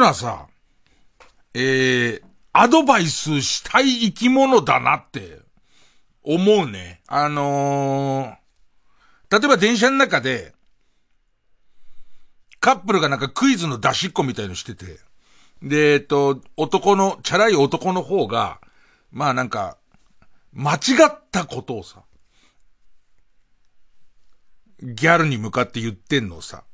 のはさ、えー、アドバイスしたい生き物だなって思うね。あのー、例えば電車の中で、カップルがなんかクイズの出しっこみたいのしてて、で、えっと、男の、チャラい男の方が、まあなんか、間違ったことをさ、ギャルに向かって言ってんのをさ、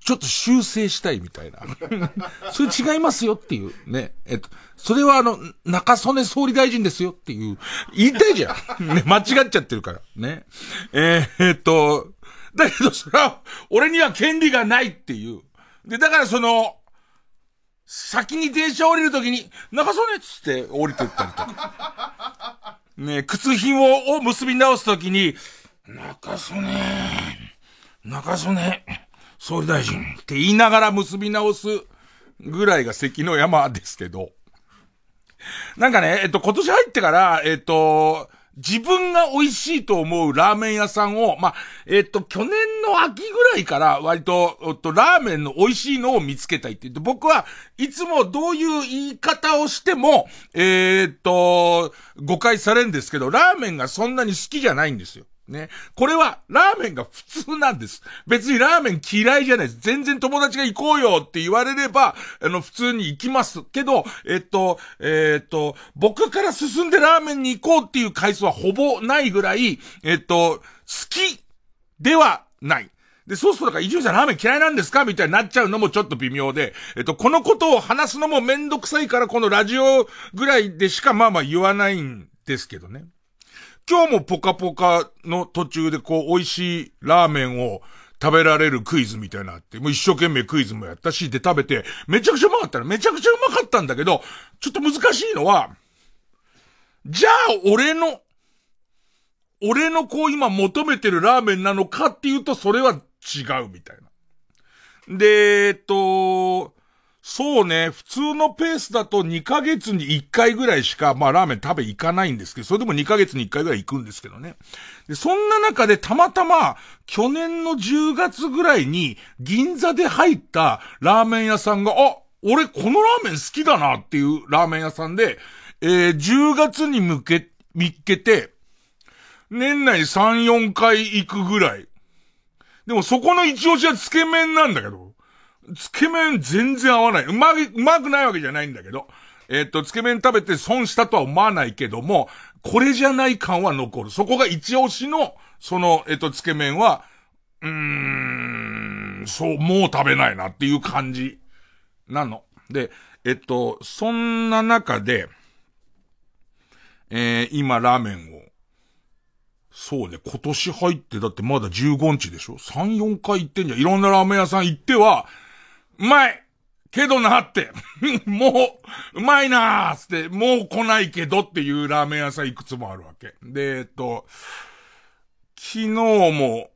ちょっと修正したいみたいな。それ違いますよっていう。ね。えっと、それはあの、中曽根総理大臣ですよっていう、言いたいじゃん。ね、間違っちゃってるから。ね。えー、っと、だけどそれは、俺には権利がないっていう。で、だからその、先に電車降りるときに、中曽根っつって降りてったりとか。ね、靴紐を結び直すときに、中曽根、中曽根、総理大臣って言いながら結び直すぐらいが関の山ですけど。なんかね、えっと、今年入ってから、えっと、自分が美味しいと思うラーメン屋さんを、まあ、えっと、去年の秋ぐらいから割と、えっと、ラーメンの美味しいのを見つけたいって言って、僕はいつもどういう言い方をしても、え、っと、誤解されるんですけど、ラーメンがそんなに好きじゃないんですよ。ね。これは、ラーメンが普通なんです。別にラーメン嫌いじゃないです。全然友達が行こうよって言われれば、あの、普通に行きますけど、えっと、えっと、僕から進んでラーメンに行こうっていう回数はほぼないぐらい、えっと、好きではない。で、そうすると、か、伊集院さんラーメン嫌いなんですかみたいになっちゃうのもちょっと微妙で、えっと、このことを話すのもめんどくさいから、このラジオぐらいでしかまあまあ言わないんですけどね。今日もポカポカの途中でこう、美味しいラーメンを食べられるクイズみたいなって、もう一生懸命クイズもやったし、で食べて、めちゃくちゃうまかったの。めちゃくちゃうまかったんだけど、ちょっと難しいのは、じゃあ俺の、俺のこう今求めてるラーメンなのかっていうと、それは違うみたいな。で、えっと、そうね、普通のペースだと2ヶ月に1回ぐらいしか、まあラーメン食べ行かないんですけど、それでも2ヶ月に1回ぐらい行くんですけどね。で、そんな中でたまたま、去年の10月ぐらいに、銀座で入ったラーメン屋さんが、あ、俺このラーメン好きだなっていうラーメン屋さんで、えー、10月に向け、見っけて、年内3、4回行くぐらい。でもそこの一押しはつけ麺なんだけど。つけ麺全然合わない。うまい、うまくないわけじゃないんだけど。えっ、と、つけ麺食べて損したとは思わないけども、これじゃない感は残る。そこが一押しの、その、えっ、と、つけ麺は、うーん、そう、もう食べないなっていう感じなの。で、えっと、そんな中で、えー、今ラーメンを、そうね、今年入ってだってまだ15日でしょ ?3、4回行ってんじゃん。いろんなラーメン屋さん行っては、うまいけどなって。もう、うまいなーつって、もう来ないけどっていうラーメン屋さんいくつもあるわけ。で、えっと、昨日も、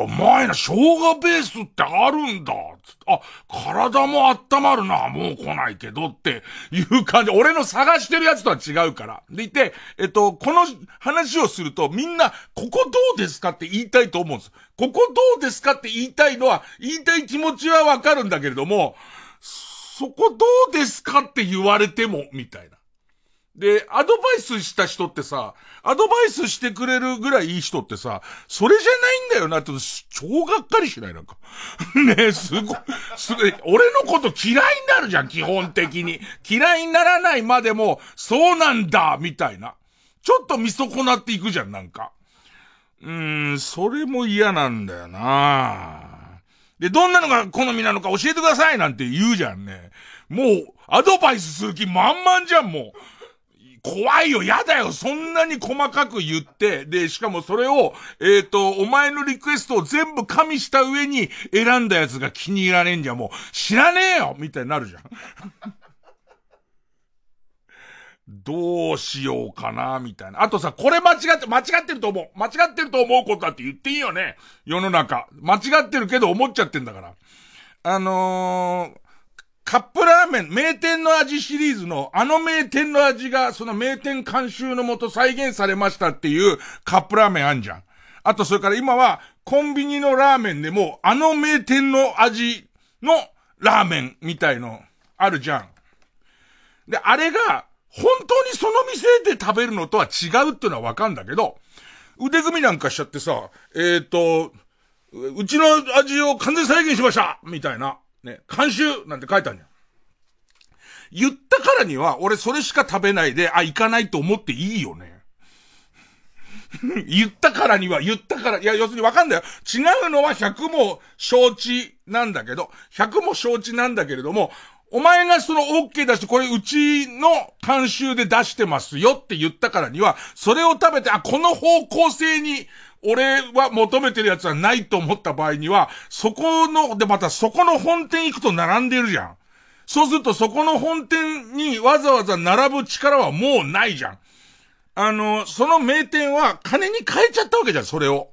あ、うまいな、生姜ベースってあるんだつっ。あ、体も温まるな、もう来ないけどっていう感じ。俺の探してるやつとは違うから。でいて、えっと、この話をするとみんな、ここどうですかって言いたいと思うんです。ここどうですかって言いたいのは、言いたい気持ちはわかるんだけれども、そこどうですかって言われても、みたいな。で、アドバイスした人ってさ、アドバイスしてくれるぐらいいい人ってさ、それじゃないんだよなって、超がっかりしないなんか。ねえすごい、すごい、俺のこと嫌いになるじゃん、基本的に。嫌いにならないまでも、そうなんだ、みたいな。ちょっと見損なっていくじゃん、なんか。うーん、それも嫌なんだよなで、どんなのが好みなのか教えてくださいなんて言うじゃんね。もう、アドバイスする気満々じゃん、もう。怖いよ、やだよ、そんなに細かく言って、で、しかもそれを、えっ、ー、と、お前のリクエストを全部加味した上に選んだやつが気に入らねえんじゃもう、知らねえよみたいになるじゃん。どうしようかな、みたいな。あとさ、これ間違って、間違ってると思う。間違ってると思うことだって言っていいよね。世の中。間違ってるけど思っちゃってんだから。あのー、カップラーメン、名店の味シリーズの、あの名店の味が、その名店監修のもと再現されましたっていうカップラーメンあんじゃん。あと、それから今は、コンビニのラーメンでも、あの名店の味のラーメンみたいのあるじゃん。で、あれが、本当にその店で食べるのとは違うっていうのはわかんだけど、腕組みなんかしちゃってさ、えっ、ー、と、うちの味を完全再現しましたみたいな。ね、監修なんて書いてあるんや。言ったからには、俺それしか食べないで、あ、行かないと思っていいよね。言ったからには、言ったから、いや、要するにわかんないよ。違うのは100も承知なんだけど、100も承知なんだけれども、お前がその OK 出して、これうちの監修で出してますよって言ったからには、それを食べて、あ、この方向性に、俺は求めてるやつはないと思った場合には、そこの、でまたそこの本店行くと並んでるじゃん。そうするとそこの本店にわざわざ並ぶ力はもうないじゃん。あの、その名店は金に変えちゃったわけじゃん、それを。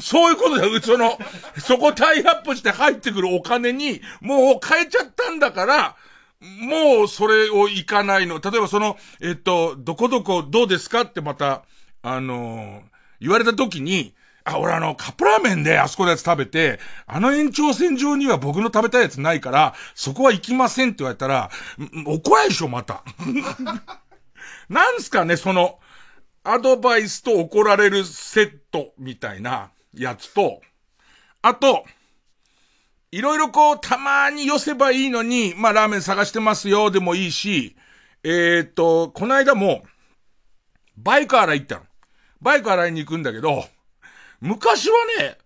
そういうことだよ。その、そこタイアップして入ってくるお金に、もう変えちゃったんだから、もうそれを行かないの。例えばその、えっと、どこどこどうですかってまた、あの言われた時に、あ、俺あの、カップラーメンであそこのやつ食べて、あの延長線上には僕の食べたいやつないから、そこは行きませんって言われたら、怒られでしょ、また。なんすかね、その、アドバイスと怒られるセットみたいなやつと、あと、いろいろこう、たまに寄せばいいのに、まあラーメン探してますよでもいいし、えー、っと、この間も、バイク洗い行ったの。バイク洗いに行くんだけど、昔はね、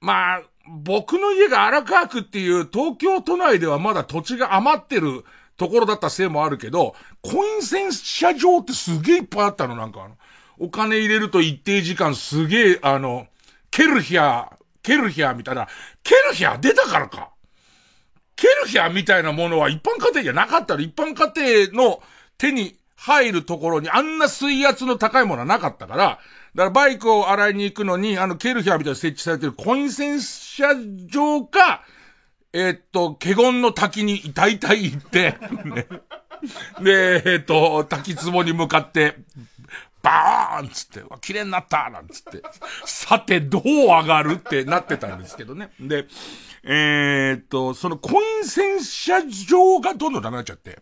まあ、僕の家が荒川区っていう東京都内ではまだ土地が余ってるところだったせいもあるけど、コイン洗車場ってすげえいっぱいあったの、なんかあの。お金入れると一定時間すげえ、あの、ケルヒャー、ケルヒャーみたいな、ケルヒャー出たからか。ケルヒャーみたいなものは一般家庭じゃなかったら、一般家庭の手に入るところにあんな水圧の高いものはなかったから、だからバイクを洗いに行くのに、あの、ケルヒャーみたいに設置されてるコイン洗車場か、えー、っと、ケゴンの滝に大体行って、ね、で、えー、っと、滝壺に向かって、バーンつって、綺麗になったなんつって、さてどう上がるってなってたんですけどね。で、えー、っと、そのコイン洗車場がどんどんダメになっちゃって、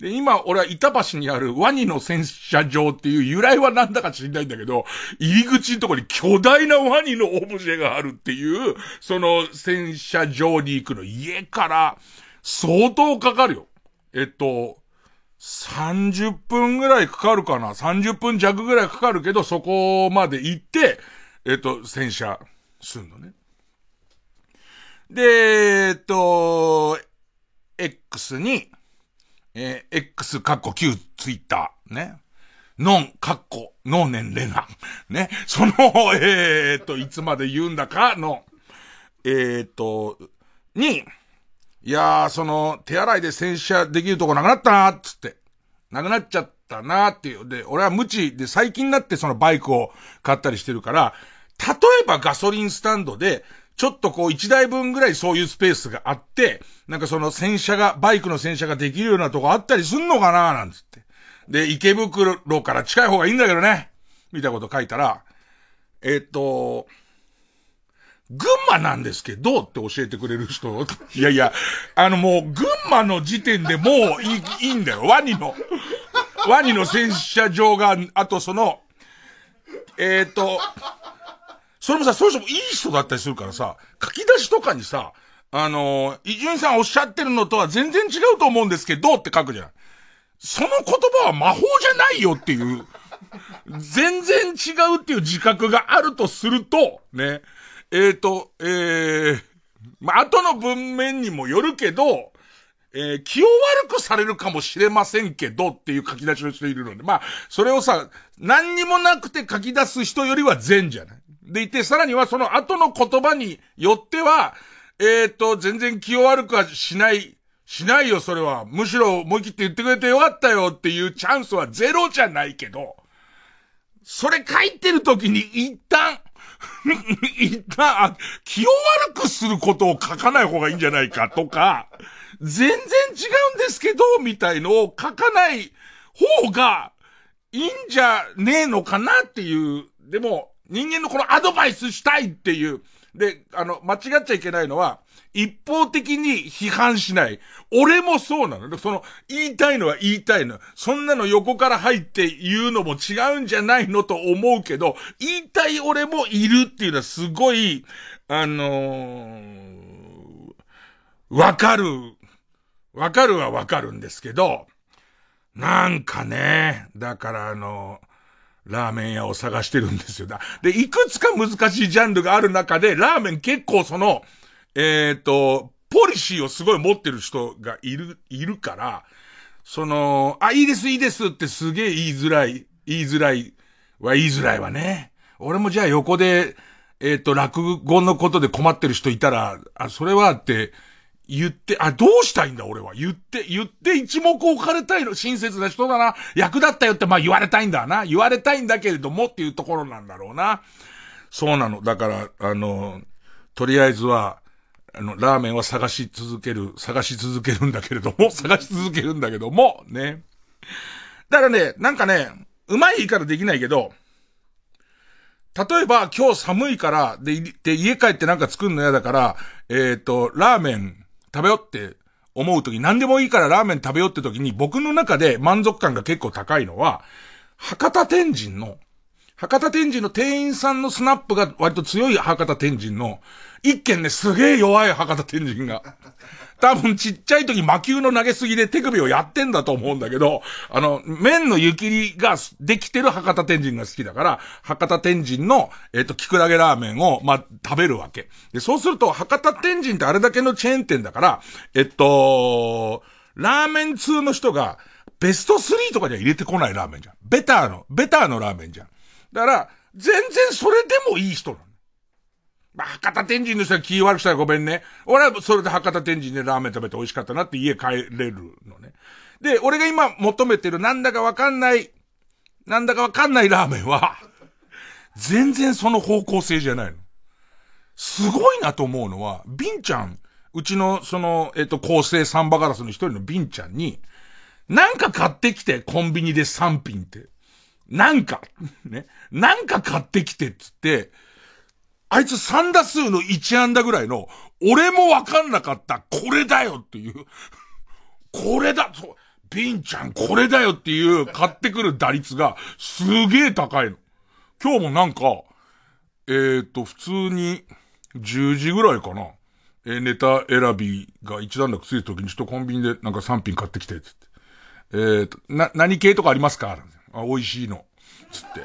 で、今、俺は板橋にあるワニの洗車場っていう由来はなんだか知りたいんだけど、入り口のところに巨大なワニのオブジェがあるっていう、その洗車場に行くの。家から相当かかるよ。えっと、30分ぐらいかかるかな ?30 分弱ぐらいかかるけど、そこまで行って、えっと、洗車すんのね。で、えっと、X に、えー、X カッコ Q ツイッター、ね。ノン、カッコ、ノーネンレナ。ね。その、えー、っと、いつまで言うんだかの、えー、っと、に、いやー、その、手洗いで洗車できるとこなくなったなーっつって。なくなっちゃったなーっていう。で、俺は無知で最近になってそのバイクを買ったりしてるから、例えばガソリンスタンドで、ちょっとこう一台分ぐらいそういうスペースがあって、なんかその洗車が、バイクの洗車ができるようなとこあったりすんのかななんつって。で、池袋から近い方がいいんだけどね。みたいなこと書いたら、えっ、と、群馬なんですけどって教えてくれる人。いやいや、あのもう、群馬の時点でもういいいいんだよ。ワニの、ワニの洗車場が、あとその、えっ、と、それもさ、そういう人もいい人だったりするからさ、書き出しとかにさ、あの伊集院さんおっしゃってるのとは全然違うと思うんですけどって書くじゃん。その言葉は魔法じゃないよっていう、全然違うっていう自覚があるとすると、ね、えっ、ー、と、えー、まあ、後の文面にもよるけど、えー、気を悪くされるかもしれませんけどっていう書き出しの人いるので、まあ、それをさ、何にもなくて書き出す人よりは善じゃない？でいて、さらにはその後の言葉によっては、えっ、ー、と、全然気を悪くはしない、しないよ、それは。むしろ思い切って言ってくれてよかったよっていうチャンスはゼロじゃないけど、それ書いてる時に一旦、一旦、気を悪くすることを書かない方がいいんじゃないかとか、全然違うんですけど、みたいのを書かない方がいいんじゃねえのかなっていう。でも、人間のこのアドバイスしたいっていうで、あの、間違っちゃいけないのは、一方的に批判しない。俺もそうなの。その、言いたいのは言いたいの。そんなの横から入って言うのも違うんじゃないのと思うけど、言いたい俺もいるっていうのはすごい、あのー、わかる。わかるはわかるんですけど、なんかね、だからあの、ラーメン屋を探してるんですよ。だで、いくつか難しいジャンルがある中で、ラーメン結構その、えっ、ー、と、ポリシーをすごい持ってる人がいる、いるから、その、あ、いいです、いいですってすげえ言いづらい、言いづらいは言いづらいわね。俺もじゃあ横で、えっ、ー、と、落語のことで困ってる人いたら、あ、それはって、言って、あ、どうしたいんだ俺は。言って、言って一目置かれたいの。親切な人だな。役立ったよってまあ言われたいんだな。言われたいんだけれどもっていうところなんだろうな。そうなの。だから、あの、とりあえずは、あの、ラーメンは探し続ける、探し続けるんだけれども、探し続けるんだけども、ね。だからね、なんかね、うまい言い方できないけど、例えば今日寒いから、で、で家帰ってなんか作るの嫌だから、えっ、ー、と、ラーメン食べようって思うとき、何でもいいからラーメン食べようってときに、僕の中で満足感が結構高いのは、博多天神の、博多天神の店員さんのスナップが割と強い博多天神の、一軒ね、すげえ弱い博多天神が。多分ちっちゃい時魔球の投げすぎで手首をやってんだと思うんだけど、あの、麺の湯切りができてる博多天神が好きだから、博多天神の、えっ、ー、と、キクラゲラーメンを、まあ、食べるわけ。で、そうすると、博多天神ってあれだけのチェーン店だから、えっと、ラーメン通の人が、ベスト3とかには入れてこないラーメンじゃん。ベターの、ベターのラーメンじゃん。だから、全然それでもいい人なの。まあ、博多天神の人が気悪くしたらごめんね。俺はそれで博多天神でラーメン食べて美味しかったなって家帰れるのね。で、俺が今求めてるなんだかわかんない、なんだかわかんないラーメンは、全然その方向性じゃないの。すごいなと思うのは、ビンちゃん、うちのその、えっ、と、構成サンバガラスの一人のビンちゃんに、なんか買ってきて、コンビニで3品って。なんか、ね。なんか買ってきてっつって、あいつ3打数の1安打ぐらいの、俺もわかんなかった、これだよっていう、これだ、そう、ビンちゃんこれだよっていう買ってくる打率がすげえ高いの。今日もなんか、えっ、ー、と、普通に10時ぐらいかな。えー、ネタ選びが一段落ついた時にちょっとコンビニでなんか3品買ってきて、つって。えっ、ー、と、な、何系とかありますか？あ、美味しいの。つって。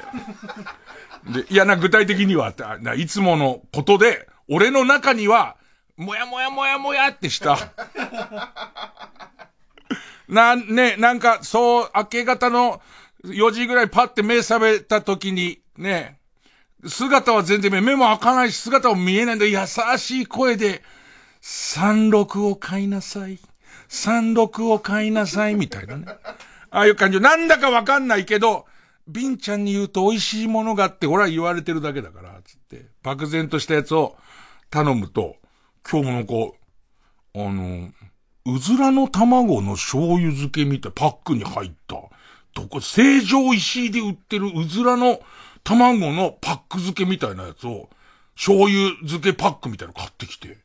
で、いやな、具体的には、いつものことで、俺の中には、もやもやもやもやってした。な、ね、なんか、そう、明け方の4時ぐらいパッて目覚めた時に、ね、姿は全然目、目も開かないし、姿も見えないんだ優しい声で、36を買いなさい。36を買いなさい、みたいなね。ああいう感じ。なんだかわかんないけど、ビンちゃんに言うと美味しいものがあって、俺は言われてるだけだから、つって、漠然としたやつを頼むと、今日もなんか、あの、うずらの卵の醤油漬けみたい、パックに入った、どこ、成城石井で売ってるうずらの卵のパック漬けみたいなやつを、醤油漬けパックみたいなの買ってきて、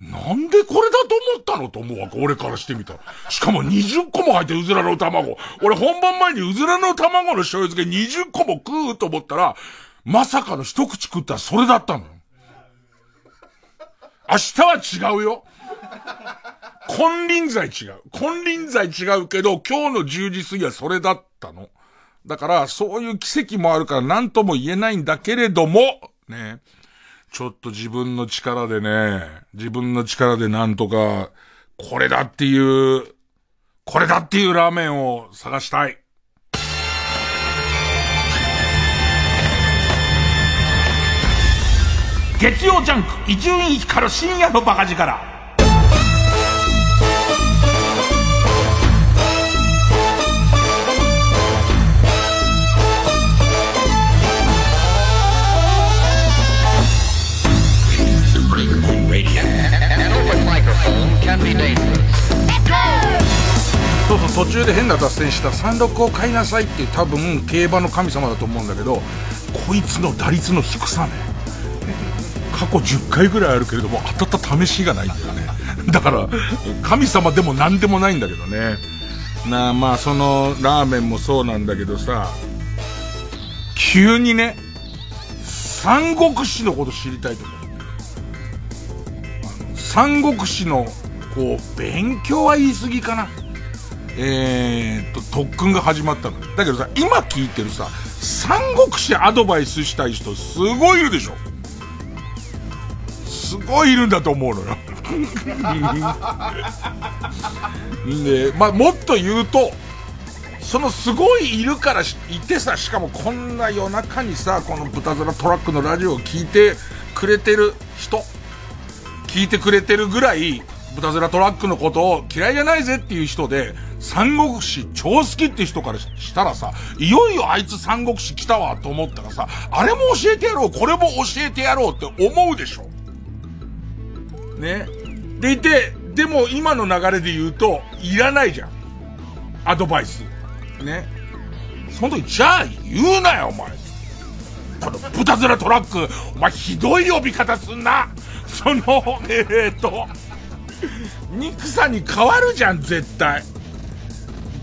なんでこれだと思ったのと思うわけ、俺からしてみたら。しかも20個も入ってうずらの卵。俺本番前にうずらの卵の醤油漬け20個も食うと思ったら、まさかの一口食ったらそれだったのよ。明日は違うよ。金輪際違う。金輪際違うけど、今日の10時過ぎはそれだったの。だから、そういう奇跡もあるから何とも言えないんだけれども、ね。ちょっと自分の力でね、自分の力でなんとか、これだっていう、これだっていうラーメンを探したい。月曜ジャンク、伊集院光深夜のバカ力。で変な脱線した三六を買いなさいっていう多分競馬の神様だと思うんだけどこいつの打率の低さね過去10回ぐらいあるけれども、当たった試しがないんだよね。だから、神様でも何でもないんだけどね。なあ、まあ、その、ラーメンもそうなんだけどさ、急にね、三国志のこと知りたいと思う。三国志の、こう、勉強は言い過ぎかな。えー、っと、特訓が始まったの。だけどさ、今聞いてるさ、三国志アドバイスしたい人すごいいるでしょすごいいるんだと思うのよ。で、まあ、もっと言うと、そのすごいいるからいてさ、しかもこんな夜中にさ、この豚皿トラックのラジオを聞いてくれてる人、聞いてくれてるぐらい、豚皿トラックのことを嫌いじゃないぜっていう人で、三国志超好きって人からしたらさ、いよいよあいつ三国志来たわと思ったらさ、あれも教えてやろう、これも教えてやろうって思うでしょ。ね。でいて、でも今の流れで言うと、いらないじゃん。アドバイス。ね。その時、じゃあ言うなよ、お前。この豚面トラック、お前ひどい呼び方すんな。その、えー、っと、憎さに変わるじゃん、絶対。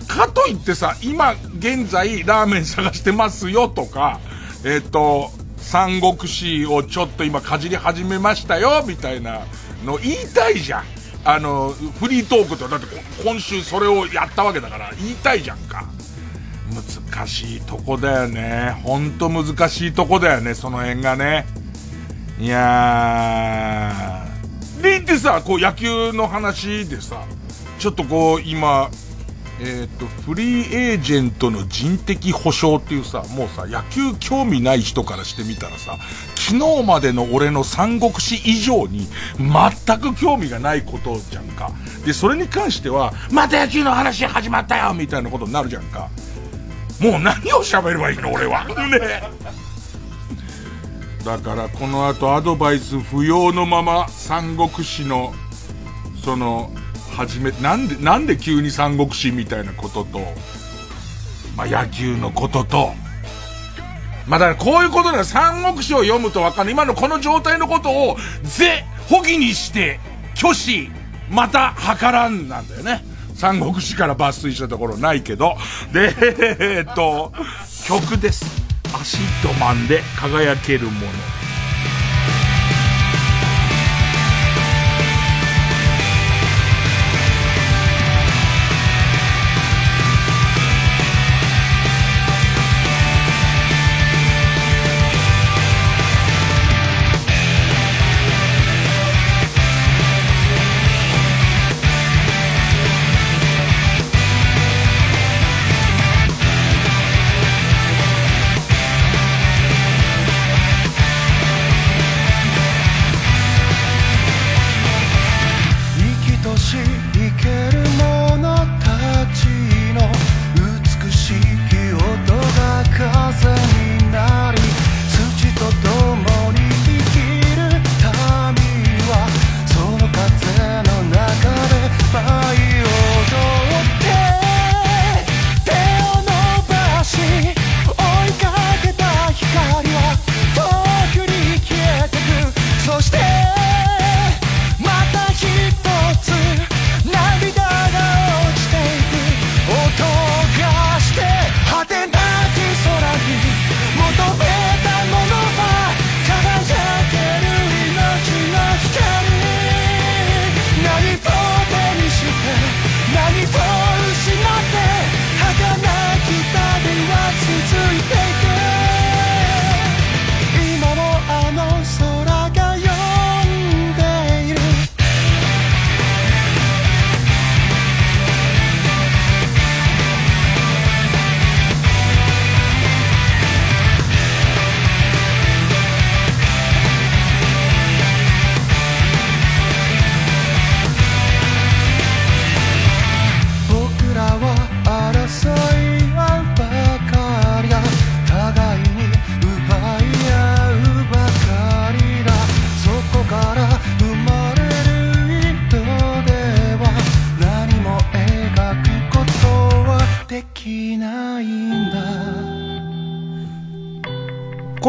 かといってさ、今、現在、ラーメン探してますよとか、えっ、と、三国志をちょっと今かじり始めましたよ、みたいなの言いたいじゃん。あの、フリートークと、だって今週それをやったわけだから言いたいじゃんか。難しいとこだよね。ほんと難しいとこだよね、その辺がね。いやー。で、ってさ、こう野球の話でさ、ちょっとこう今、え、ー、と、フリーエージェントの人的保障っていうさ、もうさ、野球興味ない人からしてみたらさ、昨日までの俺の三国志以上に全く興味がないことじゃんか。で、それに関しては、また野球の話始まったよみたいなことになるじゃんか。もう何を喋ればいいの俺は。ね。だからこの後アドバイス不要のまま三国志の、その、始め、なんで、なんで急に三国志みたいなことと、まあ、野球のことと、まあ、だからこういうことだ三国志を読むとわかる。今のこの状態のことを、ぜ、ほぎにして、虚子、また、計らんなんだよね。三国志から抜粋したところないけど。で、えっと、曲です。アシッドマンで輝けるもの。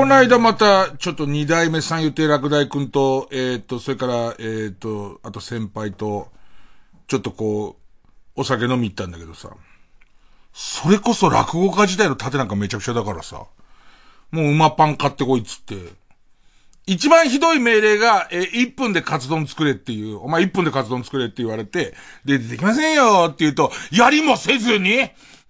この間また、ちょっと二代目三遊亭落第くんと、えっ、と、それから、えっ、と、あと先輩と、ちょっとこう、お酒飲み行ったんだけどさ、それこそ落語家時代の盾なんかめちゃくちゃだからさ、もう馬パン買ってこいっつって、一番ひどい命令が、え1分でカツ丼作れっていう、お前1分でカツ丼作れって言われて、で、できませんよって言うと、やりもせずに、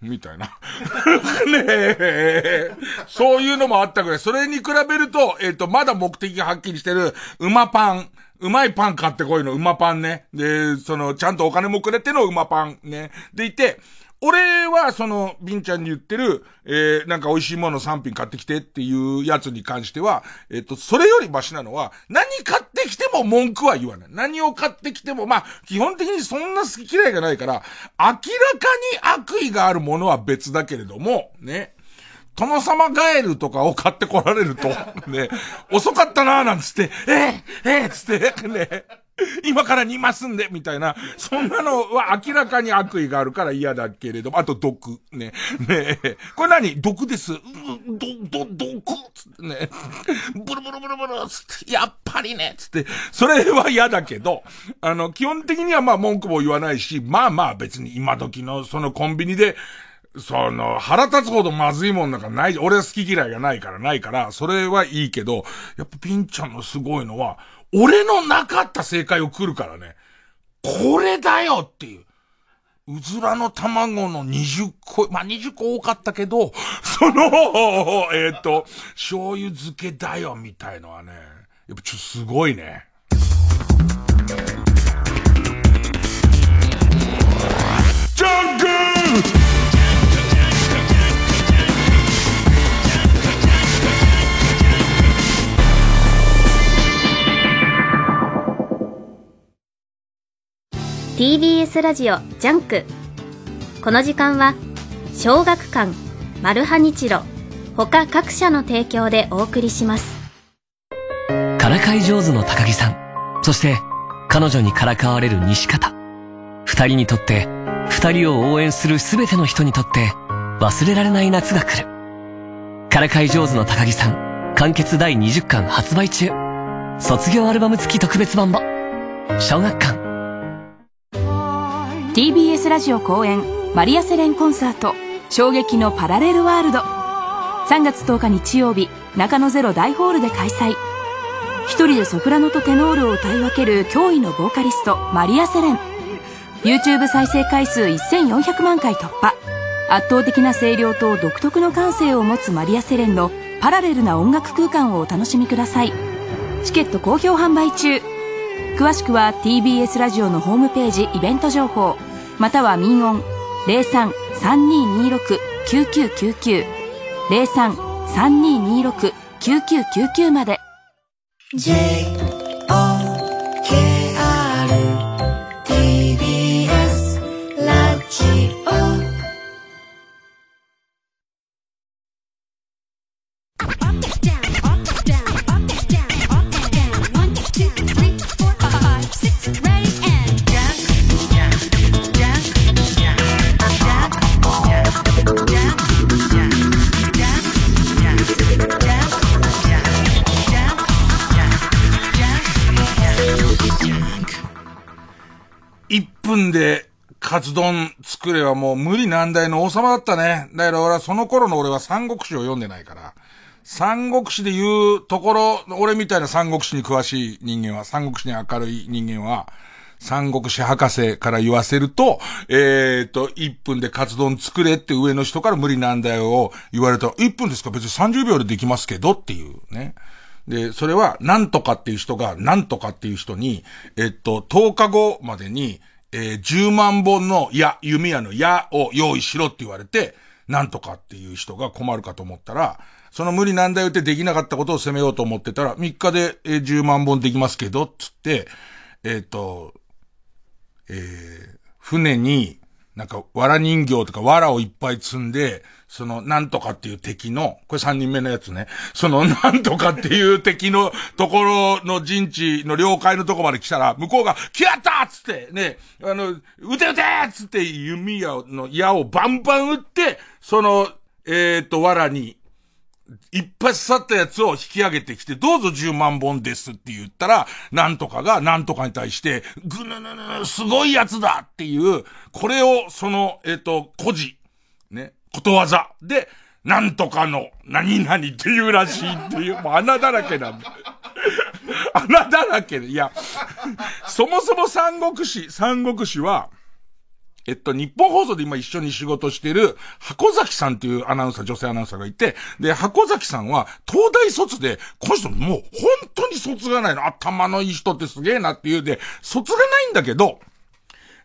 みたいな。ねえ。そういうのもあったぐらい。それに比べると、えっ、ー、と、まだ目的がはっきりしてる、馬パン。うまいパン買ってこいの、馬パンね。で、その、ちゃんとお金もくれての馬パンね。でいて、俺は、その、ビンちゃんに言ってる、えー、なんか美味しいもの3品買ってきてっていうやつに関しては、えっ、と、それよりマシなのは、何買ってきても文句は言わない。何を買ってきても、まあ、基本的にそんな好き嫌いがないから、明らかに悪意があるものは別だけれども、ね。殿様ガエルとかを買ってこられると、ね、遅かったなーなんつって、えー、えー、つって、ね、今から煮ますんで、みたいな、そんなのは明らかに悪意があるから嫌だけれども、あと毒、ね。ね。これ何？毒です。うど、ど、毒？つってね。ブルブルブルブルつって、やっぱりね。つって、それは嫌だけど、あの、基本的にはまあ文句も言わないし、まあまあ別に今時のそのコンビニで、その、腹立つほどまずいもんなんかない、俺は好き嫌いがないからないから、それはいいけど、やっぱピンちゃんのすごいのは、俺のなかった正解を来るからね。これだよっていう。うずらの卵の20個、まあ、20個多かったけど、その、えっ、ー、と、醤油漬けだよみたいのはね、やっぱちょっとすごいね。TBS ラジオジャンク。この時間は小学館マルハニチロ他各社の提供でお送りします。からかい上手の高木さんそして彼女にからかわれる西方。二人にとって二人を応援する全ての人にとって忘れられない夏が来る。からかい上手の高木さん完結第20巻発売中。卒業アルバム付き特別版も小学館。TBS ラジオ公演マリアセレンコンサート衝撃のパラレルワールド。3月10日日曜日中野ゼロ大ホールで開催。一人でソプラノとテノールを歌い分ける驚異のボーカリストマリアセレン。YouTube 再生回数1400万回突破。圧倒的な声量と独特の感性を持つマリアセレンのパラレルな音楽空間をお楽しみください。チケット好評販売中。詳しくは TBS ラジオのホームページイベント情報または民音03-3226-9999 03-3226-9999まで。でカツ丼作ればもう無理難題の王様だったね。だから俺はその頃の俺は三国志を読んでないから。三国志で言うところ、俺みたいな三国志に詳しい人間は、三国志に明るい人間は、三国志博士から言わせると、えっ、と、1分でカツ丼作れって上の人から無理難題を言われたら、1分ですか？別に30秒でできますけどっていうね。で、それは、なんとかっていう人が、なんとかっていう人に、えっと、10日後までに、えー、10万本の矢、弓矢の矢を用意しろって言われて、なんとかっていう人が困るかと思ったら、その無理なんだよってできなかったことを責めようと思ってたら、3日で、えー、10万本できますけど、つって、えっ、ー、と、えー、船に、なんか、藁人形とか藁をいっぱい積んで、その、なんとかっていう敵の、これ三人目のやつね。その、なんとかっていう敵のところの陣地の領海のとこまで来たら、向こうが、来やったっつって、ね、あの、撃て撃てっつって弓矢の矢をバンバン撃って、その、えっ、ー、と、藁に一発去ったやつを引き上げてきて、どうぞ10万本ですって言ったら、なんとかがなんとかに対して、ぐぬぬぬ、すごいやつだっていう、これを、その、えっ、ー、と、古事、ね、ことわざで、なんとかの、何々っていうらしいっていう、もう穴だらけなんだ。穴だらけで、いや、そもそも三国志、三国志は、えっと、日本放送で今一緒に仕事してる、箱崎さんっていうアナウンサー、女性アナウンサーがいて、で、箱崎さんは、東大卒で、この人もう本当に卒がないの。頭のいい人ってすげえなっていうで、卒がないんだけど、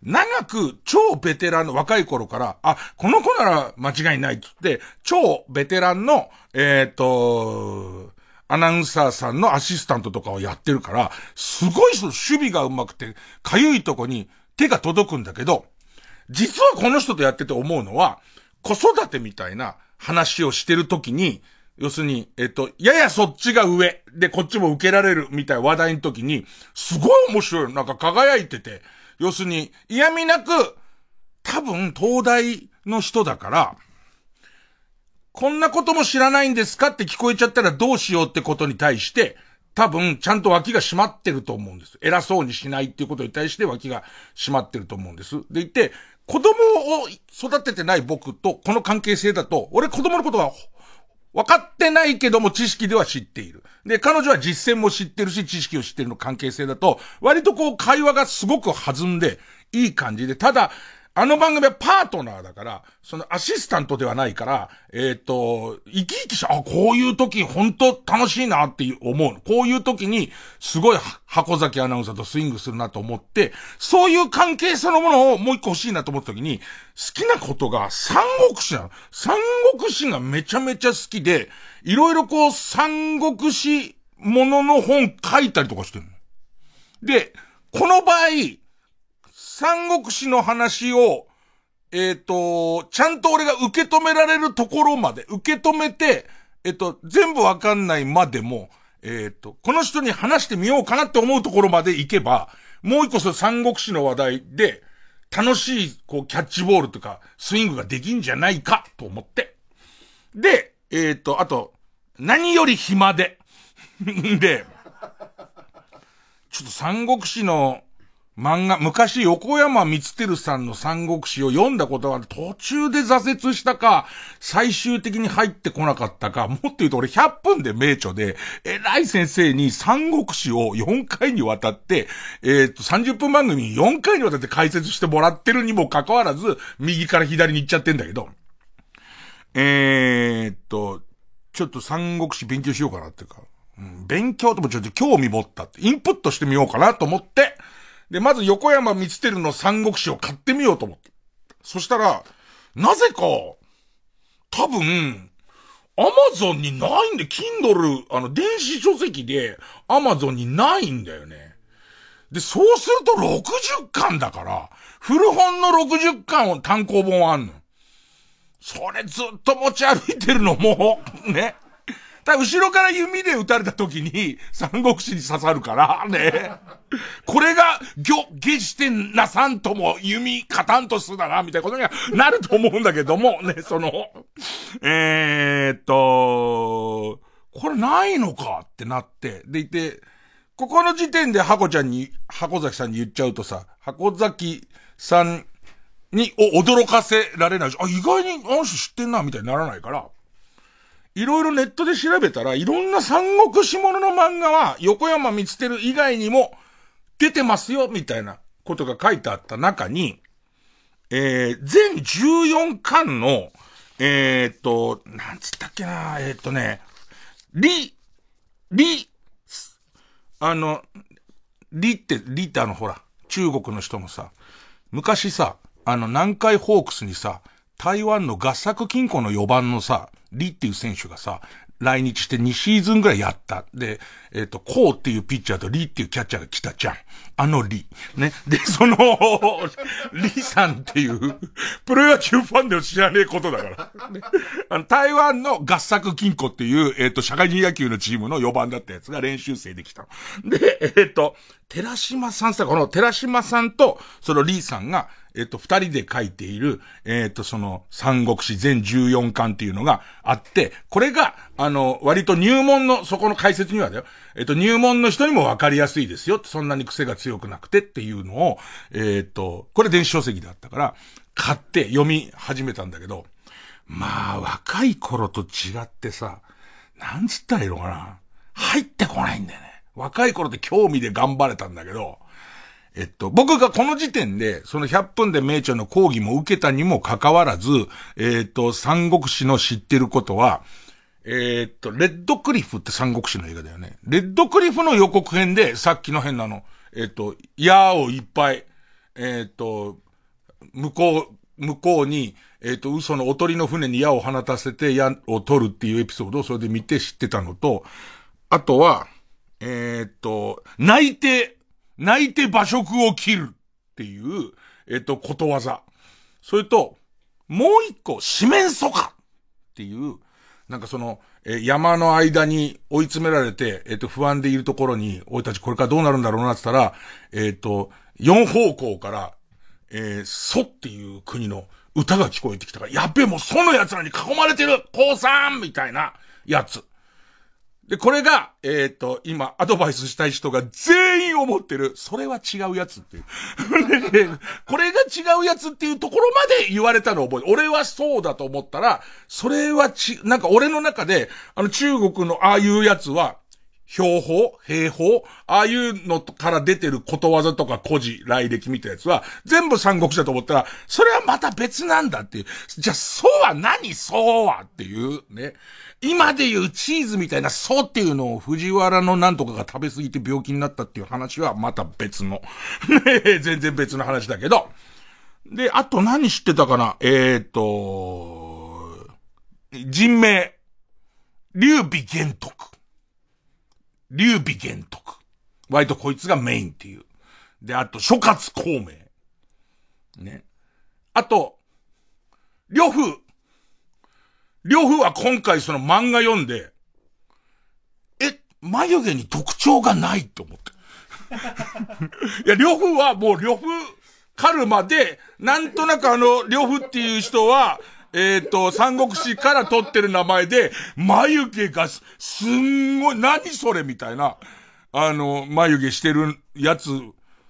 長く超ベテランの若い頃から、あ、この子なら間違いないって言って、超ベテランの、えっ、ー、と、アナウンサーさんのアシスタントとかをやってるから、すごい人、守備が上手くて、かゆいとこに手が届くんだけど、実はこの人とやってて思うのは、子育てみたいな話をしてるときに、要するに、えっと、ややそっちが上でこっちも受けられるみたいな話題の時に、すごい面白い。なんか輝いてて、要するに、嫌味なく、多分東大の人だから、こんなことも知らないんですかって聞こえちゃったらどうしようってことに対して、多分、ちゃんと脇が締まってると思うんです。偉そうにしないっていうことに対して脇が締まってると思うんです。でいて、子供を育ててない僕とこの関係性だと、俺子供のことは分かってないけども知識では知っている。で、彼女は実践も知ってるし、知識を知ってるの関係性だと、割とこう会話がすごく弾んで、いい感じで、ただ、あの番組はパートナーだから、そのアシスタントではないから、えっ、ー、と、生き生きし、あ、こういう時本当楽しいなって思う。こういう時に、すごい箱崎アナウンサーとスイングするなと思って、そういう関係そのものをもう一個欲しいなと思った時に、好きなことが三国志なの。三国志がめちゃめちゃ好きで、いろいろこう三国志ものの本書いたりとかしてるの。で、この場合、三国志の話を、えっ、と、ちゃんと俺が受け止められるところまで、受け止めて、えっ、と、全部わかんないまでも、えっ、と、この人に話してみようかなって思うところまで行けば、もう一個その三国志の話題で、楽しい、こう、キャッチボールとか、スイングができんじゃないか、と思って。で、えっ、と、あと、何より暇で。で、ちょっと三国志の漫画、昔横山光輝さんの三国志を読んだことがある。途中で挫折したか、最終的に入ってこなかったか、もっと言うと俺100分で名著で、偉い先生に三国志を4回にわたって、えー、っと、30分番組に4回にわたって解説してもらってるにもかかわらず、右から左に行っちゃってんだけど、えー、っと、ちょっと三国志勉強しようかなっていうか、うん、勉強ともちょっと興味持ったって、インプットしてみようかなと思って、で、まず横山光輝の三国志を買ってみようと思って。そしたら、なぜか、多分、アマゾンにないんで、Kindle、あの、電子書籍で、アマゾンにないんだよね。で、そうすると60巻だから、古本の60巻を単行本あんの。それずっと持ち歩いてるのも、ね。た後ろから弓で撃たれた時に、三国志に刺さるから、ね。これが、ぎょ、下してなさんとも弓勝たんとするだな、みたいなことにはなると思うんだけども、ね、その、えー、っと、これないのかってなって、でいて、ここの時点で箱ちゃんに、箱崎さんに言っちゃうとさ、箱崎さんに、驚かせられないし、あ、意外にあの人知ってんな、みたいにならないから、いろいろネットで調べたら、いろんな三国志もの漫画は、横山光輝以外にも出てますよ、みたいなことが書いてあった中に、えー、全14巻の、えー、っと、なんつったっけな、えー、っとね、リ、リ、あの、リって、リってあのほら、中国の人もさ、昔さ、あの南海ホークスにさ、台湾の合作金庫の4番のさ、リっていう選手がさ、来日して2シーズンぐらいやった。で、えっ、ー、と、コーっていうピッチャーとリっていうキャッチャーが来たじゃん。あのリ。ね。で、その、リさんっていう、プロ野球ファンでも知らねえことだから。ね、あの台湾の合作金庫っていう、えっ、ー、と、社会人野球のチームの4番だったやつが練習生できたの。で、えっ、ー、と、寺島さんさ、この寺島さんと、そのリさんが、えっと、二人で書いている、えっと、その、三国志全14巻っていうのがあって、これが、あの、割と入門の、そこの解説にはだよ、えっと、入門の人にもわかりやすいですよ。そんなに癖が強くなくてっていうのを、えっと、これ電子書籍だったから、買って読み始めたんだけど、まあ、若い頃と違ってさ、なんつったらいいのかな。入ってこないんだよね。若い頃って興味で頑張れたんだけど、えっと、僕がこの時点で、その100分で名著の講義も受けたにもかかわらず、えっと、三国志の知ってることは、えっと、レッドクリフって三国志の映画だよね。レッドクリフの予告編で、さっきの変なの、えっと、矢をいっぱい、えっと、向こう、向こうに、えっ、と、嘘のおとりの船に矢を放たせて矢を取るっていうエピソードをそれで見て知ってたのと、あとは、えっ、と、泣いて、泣いて馬食を切るっていう、えっ、と、ことわざ。それと、もう一個、四面楚歌っていう、なんかその、え山の間に追い詰められて、えっ、と、不安でいるところに、俺たちこれからどうなるんだろうなって言ったら、えっ、と、四方向から、えー、蘇っていう国の歌が聞こえてきたから、やっべえ、もう蘇の奴らに囲まれてる降参みたいなやつ。で、これが、えっ、と、今、アドバイスしたい人が全員思ってる。それは違うやつっていう。これが違うやつっていうところまで言われたのを覚えて俺はそうだと思ったら、それはち、なんか俺の中で、あの中国のああいうやつは、標法兵法ああいうのから出てることわざとか古事、来歴みたいなやつは、全部三国志だと思ったら、それはまた別なんだっていう。じゃあ、そうは何？そうはっていうね。今で言うチーズみたいなそうっていうのを藤原のなんとかが食べ過ぎて病気になったっていう話はまた別の。全然別の話だけど。で、あと何知ってたかな？えーと、人名。劉備玄徳。劉備玄徳。割とこいつがメインっていう。で、あと、諸葛孔明。ね。あと、呂布。呂布は今回その漫画読んで、え、眉毛に特徴がないと思って。いや、呂布はもう呂布カルマで、なんとなくあの、呂布っていう人は、えっ、ー、と、三国志から取ってる名前で、眉毛がす、すんごい、何それみたいな、あの、眉毛してるやつ、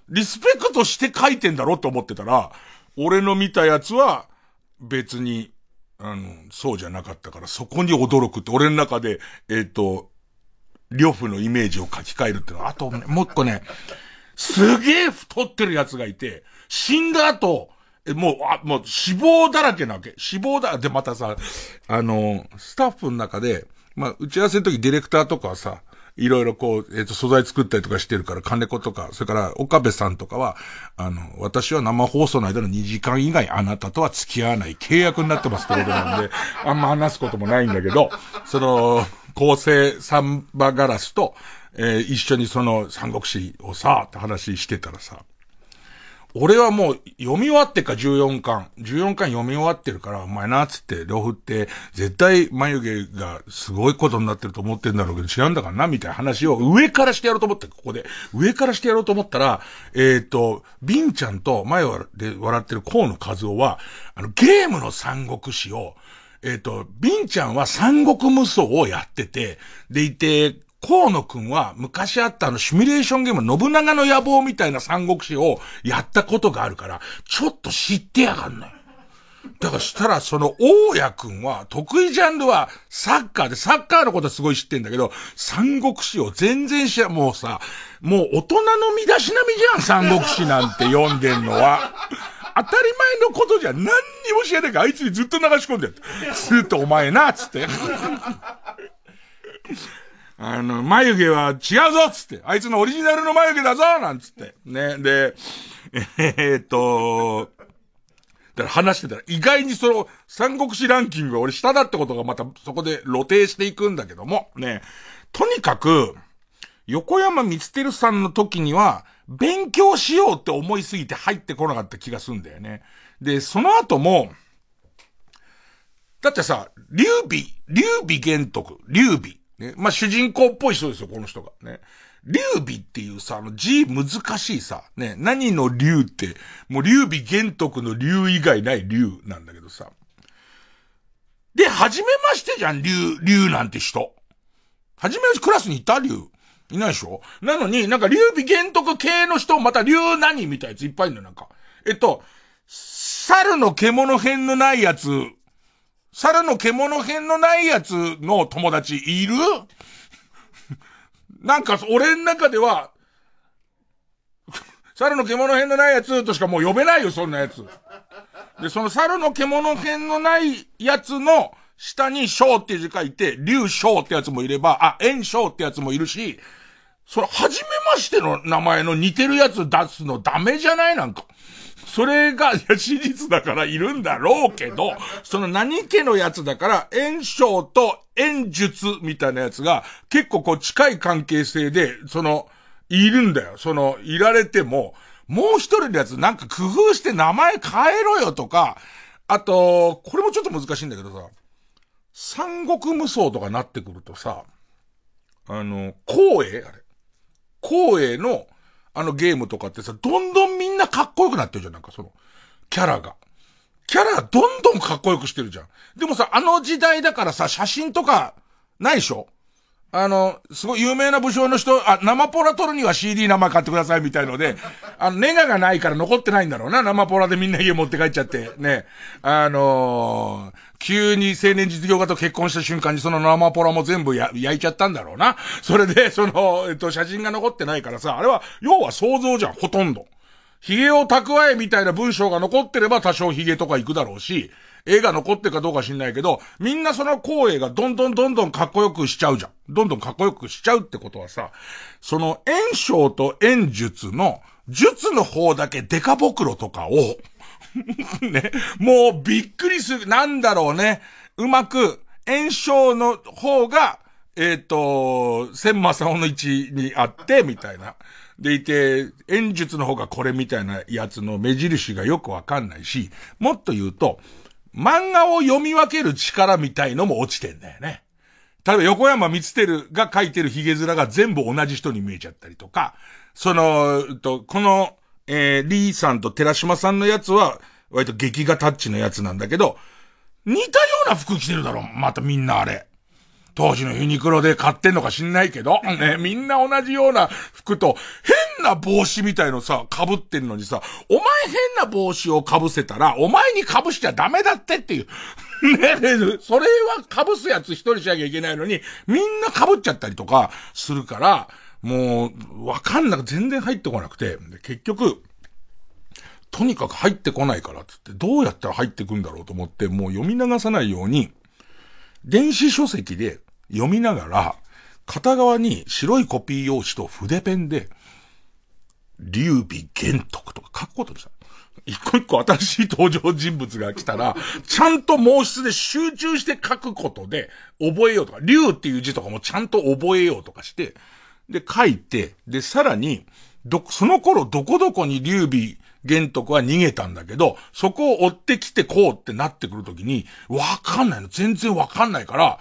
リスペクトして書いてんだろって思ってたら、俺の見たやつは、別に、あの、そうじゃなかったから、そこに驚くって、俺の中で、えっ、ー、と、呂布のイメージを書き換えるってのは、あと、もう一個ね、すげえ太ってるやつがいて、死んだ後、もう、あ、もう死亡だらけなわけ。死亡だ、で、またさ、あの、スタッフの中で、まあ、打ち合わせの時ディレクターとかはさ、いろいろこう、えっ、ー、と、素材作ったりとかしてるから、金子とか、それから、岡部さんとかは、あの、私は生放送の間の2時間以外あなたとは付き合わない契約になってますってことなんで、あんま話すこともないんだけど、その、構成サンバガラスと、えー、一緒にその三国志をさ、って話してたらさ、俺はもう読み終わってか14巻。14巻読み終わってるから、お前な、つって、両夫って絶対眉毛がすごいことになってると思ってんだろうけど違うんだからな、みたいな話を上からしてやろうと思って、ここで。上からしてやろうと思ったら、えっ、ー、と、ビンちゃんと前で笑ってる河野和夫は、あの、ゲームの三国志を、えっ、ー、と、ビンちゃんは三国無双をやってて、でいて、河野くんは昔あったあのシミュレーションゲーム信長の野望みたいな三国志をやったことがあるから、ちょっと知ってやがんのよ。だからしたら、その、大家くんは、得意ジャンルは、サッカーで、サッカーのことすごい知ってんだけど、三国志を全然知ら、もうさ、もう大人の身だしなみじゃん、三国志なんて読んでんのは。当たり前のことじゃ何にも知らないから、あいつにずっと流し込んでる。ずっとお前な、つって。あの、眉毛は違うぞっつって。あいつのオリジナルの眉毛だぞなんつって。ね。で、えー、っと、だから話してたら、意外にその、三国志ランキングが俺下だってことがまたそこで露呈していくんだけども、ね。とにかく、横山光輝さんの時には、勉強しようって思いすぎて入ってこなかった気がするんだよね。で、その後も、だってさ、劉備、劉備玄徳、劉備。ね。まあ、主人公っぽい人ですよ、この人が。ね。劉備っていうさ、あの字難しいさ、ね、何の劉って、もう劉備玄徳の劉以外ない劉なんだけどさ。で、はじめましてじゃん、劉、劉なんて人。はじめましてクラスにいた劉。いないでしょ？なのに、なんか劉備玄徳系の人、また劉何みたいなやついっぱいいるのなんか。えっと、猿の獣編のないやつ、猿の獣編のないやつの友達いる？なんか、俺の中では、猿の獣編のないやつとしかもう呼べないよ、そんなやつ。で、その猿の獣編のないやつの下に章って字書いて、竜章ってやつもいれば、あ、炎章ってやつもいるし、それ、はじめましての名前の似てるやつ出すのダメじゃない？なんか。それが、いや、史実だからいるんだろうけど、その何家のやつだから、炎章と炎術みたいなやつが、結構こう近い関係性で、その、いるんだよ。その、いられても、もう一人のやつなんか工夫して名前変えろよとか、あと、これもちょっと難しいんだけどさ、三国無双とかなってくるとさ、あの、光栄？あれ。光栄の、あのゲームとかってさ、どんどんこよくなってるじゃん、なんかその、キャラが。キャラどんどんかっこよくしてるじゃん。でもさ、あの時代だからさ、写真とか、ないでしょ？あの、すごい有名な武将の人、あ、生ポラ撮るには CD 生買ってくださいみたいので、あの、ネガがないから残ってないんだろうな、生ポラでみんな家持って帰っちゃって、ね。あのー、急に青年実業家と結婚した瞬間にその生ポラも全部や、焼いちゃったんだろうな。それで、その、えっと、写真が残ってないからさ、あれは、要は想像じゃん、ほとんど。髭を蓄えみたいな文章が残ってれば多少髭とか行くだろうし、絵が残ってるかどうか知んないけど、みんなその光栄がどんどんどんどんかっこよくしちゃうじゃん。どんどんかっこよくしちゃうってことはさ、その炎章と炎術の、術の方だけデカボクロとかを ね、もうびっくりする、なんだろうね。うまく、炎章の方が、えっ、ー、と、千正夫の位置にあって、みたいな。でいて、演術の方がこれみたいなやつの目印がよくわかんないし、もっと言うと、漫画を読み分ける力みたいのも落ちてんだよね。例えば横山光輝が書いてるヒゲ面が全部同じ人に見えちゃったりとか、その、と、この、えー、リーさんと寺島さんのやつは、割と劇画タッチのやつなんだけど、似たような服着てるだろ、またみんなあれ。当時のユニクロで買ってんのか知んないけど、ね、みんな同じような服と、変な帽子みたいのさ、被ってんのにさ、お前変な帽子を被せたら、お前に被しちゃダメだってっていう。ね、それは被すやつ一人しなきゃいけないのに、みんな被っちゃったりとかするから、もう、わかんなく全然入ってこなくて、結局、とにかく入ってこないからつって、どうやったら入ってくんだろうと思って、もう読み流さないように、電子書籍で読みながら、片側に白いコピー用紙と筆ペンで、劉備玄徳とか書くことにした。一個一個新しい登場人物が来たら、ちゃんと毛筆で集中して書くことで覚えようとか、劉っていう字とかもちゃんと覚えようとかして、で、書いて、で、さらに、ど、その頃どこどこに劉備玄徳は逃げたんだけど、そこを追ってきてこうってなってくるときに、わかんないの。全然わかんないから、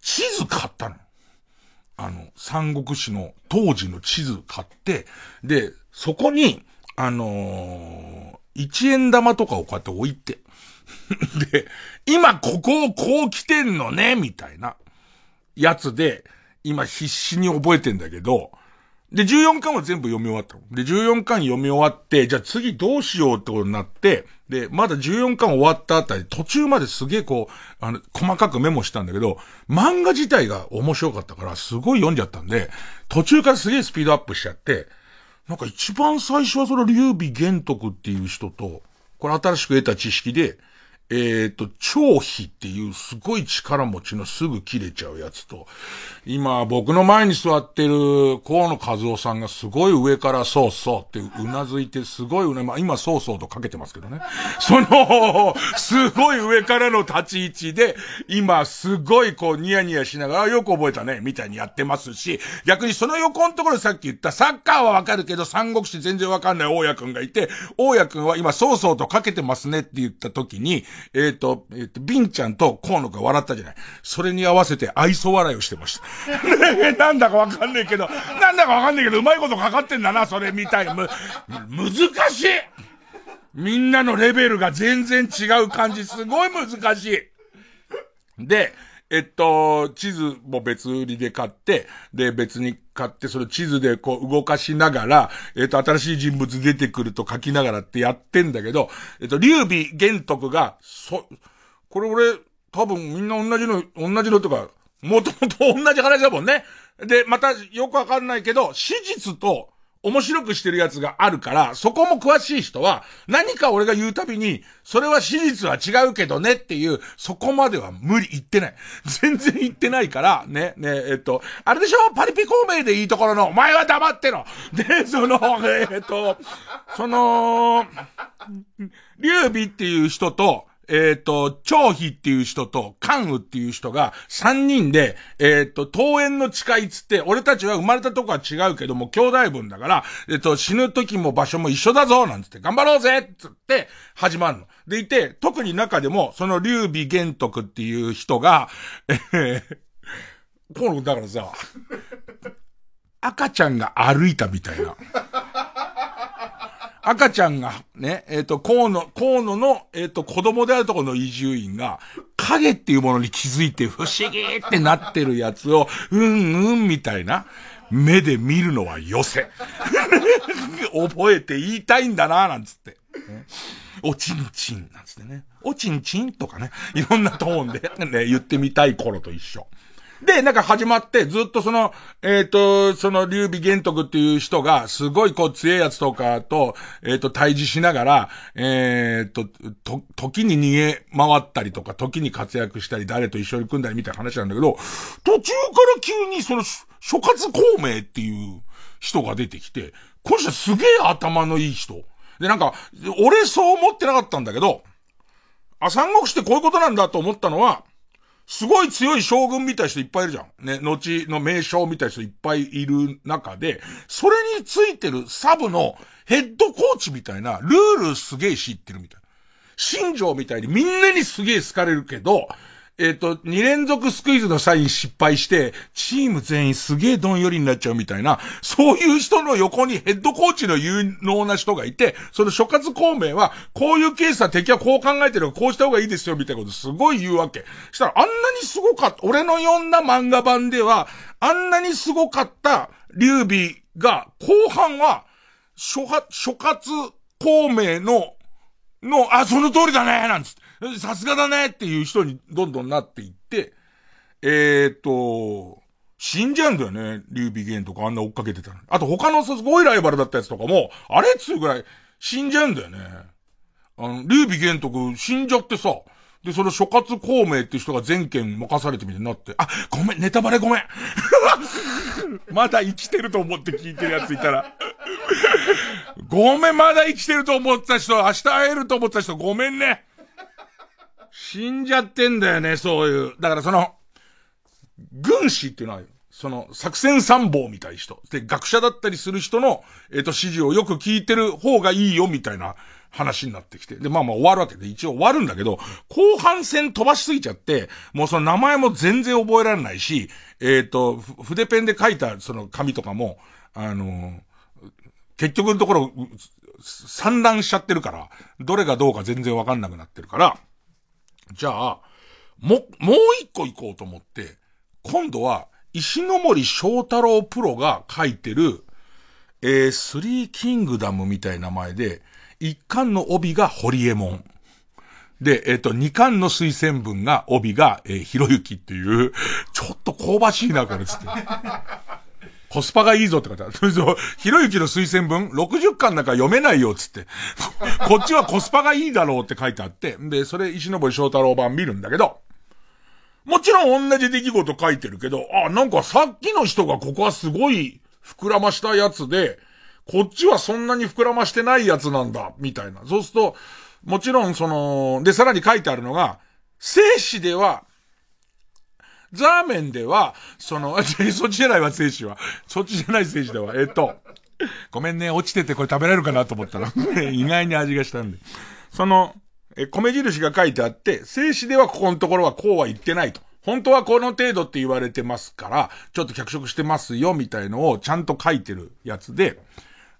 地図買ったの。あの、三国志の当時の地図買って、で、そこに、あのー、一円玉とかをこうやって置いて、で、今ここをこう来てんのね、みたいな、やつで、今必死に覚えてんだけど、で、14巻は全部読み終わったの。で、14巻読み終わって、じゃあ次どうしようってことになって、で、まだ14巻終わったあたり、途中まですげえこう、あの、細かくメモしたんだけど、漫画自体が面白かったから、すごい読んじゃったんで、途中からすげえスピードアップしちゃって、なんか一番最初はその劉備玄徳っていう人と、これ新しく得た知識で、えっ、ー、と、超飛っていうすごい力持ちのすぐ切れちゃうやつと、今僕の前に座ってる河野和夫さんがすごい上からそうそうってうなずいてすごいね、まあ今そうそうとかけてますけどね。その、すごい上からの立ち位置で、今すごいこうニヤニヤしながらよく覚えたね、みたいにやってますし、逆にその横のところさっき言ったサッカーはわかるけど三国志全然わかんない大家くんがいて、大家くんは今そうそうとかけてますねって言った時に、えっ、ー、と、えっ、ー、と、ビンちゃんと河野が笑ったじゃない。それに合わせて愛想笑いをしてました。なんだかわかんないけど、なんだかわかんないけど、うまいことかかってんだな、それみたい。む、難しいみんなのレベルが全然違う感じ、すごい難しい。で、えっと、地図も別売りで買って、で、別に買って、その地図でこう動かしながら、えっと、新しい人物出てくると書きながらってやってんだけど、えっと、劉備玄徳が、そ、これ俺、多分みんな同じの、同じのとか、もともと同じ話だもんね。で、またよくわかんないけど、史実と、面白くしてるやつがあるから、そこも詳しい人は、何か俺が言うたびに、それは史実は違うけどねっていう、そこまでは無理言ってない。全然言ってないから、ね、ね、えっと、あれでしょ？パリピ孔明でいいところの、お前は黙ってろで、その、えっと、その、劉備っていう人と、えっ、ー、と、張飛っていう人と、関羽っていう人が、三人で、えっ、ー、と、桃園の誓いつって、俺たちは生まれたとこは違うけども、兄弟分だから、えっ、ー、と、死ぬ時も場所も一緒だぞなんつって、頑張ろうぜつって、始まるの。でいて、特に中でも、その劉備玄徳っていう人が、えー、この、だからさ、赤ちゃんが歩いたみたいな。赤ちゃんが、ね、えっ、ー、と、河野、河野の、えっ、ー、と、子供であるところの移住員が、影っていうものに気づいて不思議ってなってるやつを、うんうんみたいな、目で見るのはよせ。覚えて言いたいんだな、なんつって。おちんちん、なんつってね。おちんちんとかね。いろんなトーンでね、言ってみたい頃と一緒。で、なんか始まって、ずっとその、えっ、ー、と、その、劉備玄徳っていう人が、すごいこう、強いやつとかと、えっ、ー、と、対峙しながら、えっ、ー、と、と、時に逃げ回ったりとか、時に活躍したり、誰と一緒に組んだりみたいな話なんだけど、途中から急にその、諸葛孔明っていう人が出てきて、この人すげえ頭のいい人。で、なんか、俺そう思ってなかったんだけど、あ、三国志ってこういうことなんだと思ったのは、すごい強い将軍みたい人いっぱいいるじゃん。ね、後の名将みたい人いっぱいいる中で、それについてるサブのヘッドコーチみたいな、ルールすげえ知ってるみたいな。新庄みたいにみんなにすげえ好かれるけど、えっ、ー、と、2連続スクイズのサイン失敗して、チーム全員すげえどんよりになっちゃうみたいな、そういう人の横にヘッドコーチの有能な人がいて、その諸葛孔明は、こういうケースは敵はこう考えてるこうした方がいいですよ、みたいなことすごい言うわけ。したら、あんなにすごかった、俺の読んだ漫画版では、あんなにすごかった劉備が、後半は、諸諸葛孔明の、の、あ、その通りだねなんつって。さすがだねっていう人にどんどんなっていって、えー、っと、死んじゃうんだよね。劉備玄とかあんな追っかけてたの。あと他のすごいライバルだったやつとかも、あれっつうぐらい死んじゃうんだよね。あの、劉備玄とか死んじゃってさ、で、その諸葛孔明って人が全権任されてみたいになって、あ、ごめん、ネタバレごめん。まだ生きてると思って聞いてるやついたら。ごめん、まだ生きてると思った人、明日会えると思った人、ごめんね。死んじゃってんだよね、そういう。だからその、軍師っていうのは、その、作戦参謀みたい人。で、学者だったりする人の、えっ、ー、と、指示をよく聞いてる方がいいよ、みたいな話になってきて。で、まあまあ終わるわけで、一応終わるんだけど、後半戦飛ばしすぎちゃって、もうその名前も全然覚えられないし、えっ、ー、と、筆ペンで書いたその紙とかも、あのー、結局のところ、散乱しちゃってるから、どれがどうか全然わかんなくなってるから、じゃあ、も、もう一個行こうと思って、今度は、石ノ森章太郎プロが書いてる、えー、スリーキングダムみたいな名前で、一巻の帯が堀江門。で、えっ、ー、と、二巻の推薦文が、帯が、えー、ひろゆきっていう、ちょっと香ばしいな、これつって。コスパがいいぞって書いてある。そう、ひろゆきの推薦文、60巻なんか読めないよ、つって。こっちはコスパがいいだろうって書いてあって、で、それ石森章太郎版見るんだけど、もちろん同じ出来事書いてるけど、あ、なんかさっきの人がここはすごい膨らましたやつで、こっちはそんなに膨らましてないやつなんだ、みたいな。そうすると、もちろんその、で、さらに書いてあるのが、生死ではザーメンでは、その、そっちじゃないわ、精子は。そっちじゃない精子では。えっと、ごめんね、落ちててこれ食べられるかなと思ったら、意外に味がしたんで。その、え、米印が書いてあって、静止ではここのところはこうは言ってないと。本当はこの程度って言われてますから、ちょっと脚色してますよ、みたいのをちゃんと書いてるやつで、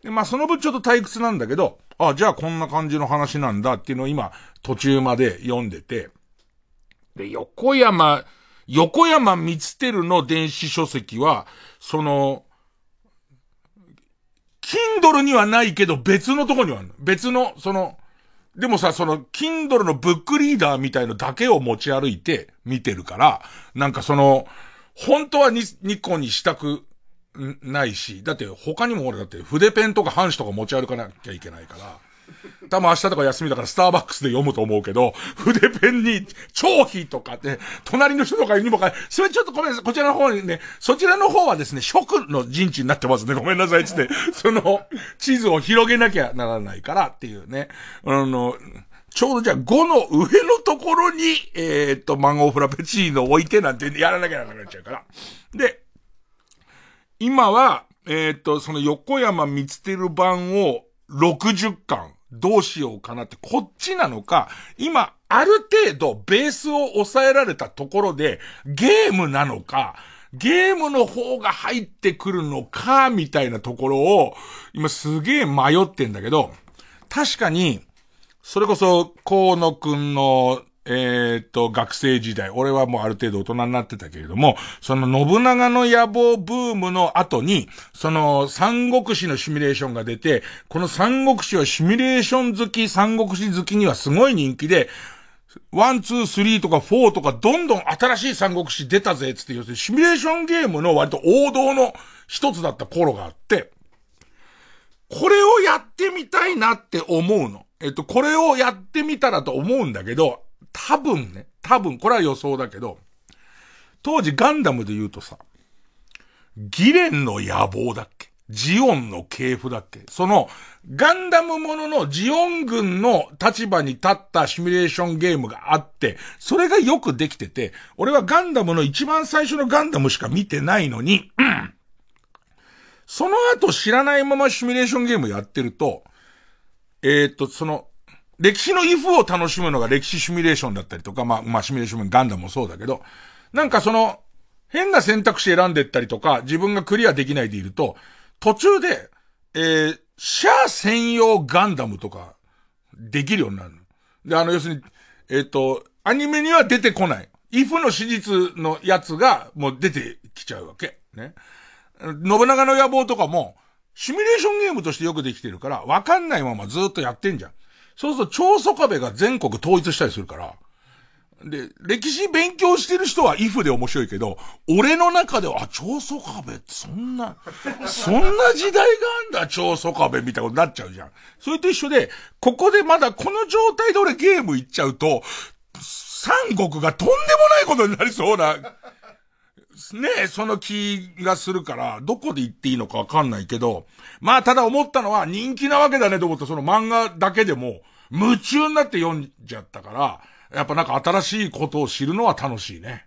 で、まあその分ちょっと退屈なんだけど、あ、じゃあこんな感じの話なんだっていうのを今、途中まで読んでて、で、横山、横山光輝の電子書籍は、その、Kindle にはないけど別のとこにはある。別の、その、でもさ、その、Kindle のブックリーダーみたいのだけを持ち歩いて見てるから、なんかその、本当はニニコにしたくないし、だって他にも俺だって筆ペンとか半紙とか持ち歩かなきゃいけないから、多分明日とか休みだからスターバックスで読むと思うけど、筆ペンに長飛とかって、隣の人とかにもか、それちょっとごめんなさい、こちらの方にね、そちらの方はですね、食の陣地になってますね、ごめんなさい、つって、その、地図を広げなきゃならないからっていうね、あの、ちょうどじゃあ5の上のところに、えー、っと、マンゴーフラペチーノを置いてなんてやらなきゃならなっちゃうから。で、今は、えー、っと、その横山光輝版を60巻どうしようかなって、こっちなのか、今、ある程度ベースを抑えられたところで、ゲームなのか、ゲームの方が入ってくるのか、みたいなところを、今すげえ迷ってんだけど、確かに、それこそ、河野くんのえ、っと、学生時代、俺はもうある程度大人になってたけれども、その信長の野望ブームの後に、その三国志のシミュレーションが出て、この三国志はシミュレーション好き、三国志好きにはすごい人気で、 one、two、three とか four とかどんどん新しい三国志出たぜ、つって要するにシミュレーションゲームの割と王道の一つだった頃があって、これをやってみたいなって思うの。えっと、これをやってみたらと思うんだけど、多分ね、多分、これは予想だけど、当時ガンダムで言うとさ、ギレンの野望だっけジオンの系譜だっけその、ガンダムもののジオン軍の立場に立ったシミュレーションゲームがあって、それがよくできてて、俺はガンダムの一番最初のガンダムしか見てないのに、うん、その後知らないままシミュレーションゲームやってると、えー、っと、その、歴史の if を楽しむのが歴史シミュレーションだったりとか、まあ、まあ、シミュレーションガンダムもそうだけど、なんかその、変な選択肢選んでったりとか、自分がクリアできないでいると、途中で、えー、シャア専用ガンダムとか、できるようになるの。で、あの、要するに、えっ、ー、と、アニメには出てこない。if の史実のやつが、もう出てきちゃうわけ。ね。信長の野望とかも、シミュレーションゲームとしてよくできてるから、わかんないままずっとやってんじゃん。そうすると超ソカベが全国統一したりするから、で、歴史勉強してる人はイフで面白いけど、俺の中では、あ、超ソカベってそんな、そんな時代があんだ、超ソカベみたいなことになっちゃうじゃん。それと一緒で、ここでまだこの状態で俺ゲーム行っちゃうと、三国がとんでもないことになりそうな、ねえ、その気がするから、どこで言っていいのかわかんないけど、まあただ思ったのは人気なわけだねと思った、その漫画だけでも、夢中になって読んじゃったから、やっぱなんか新しいことを知るのは楽しいね。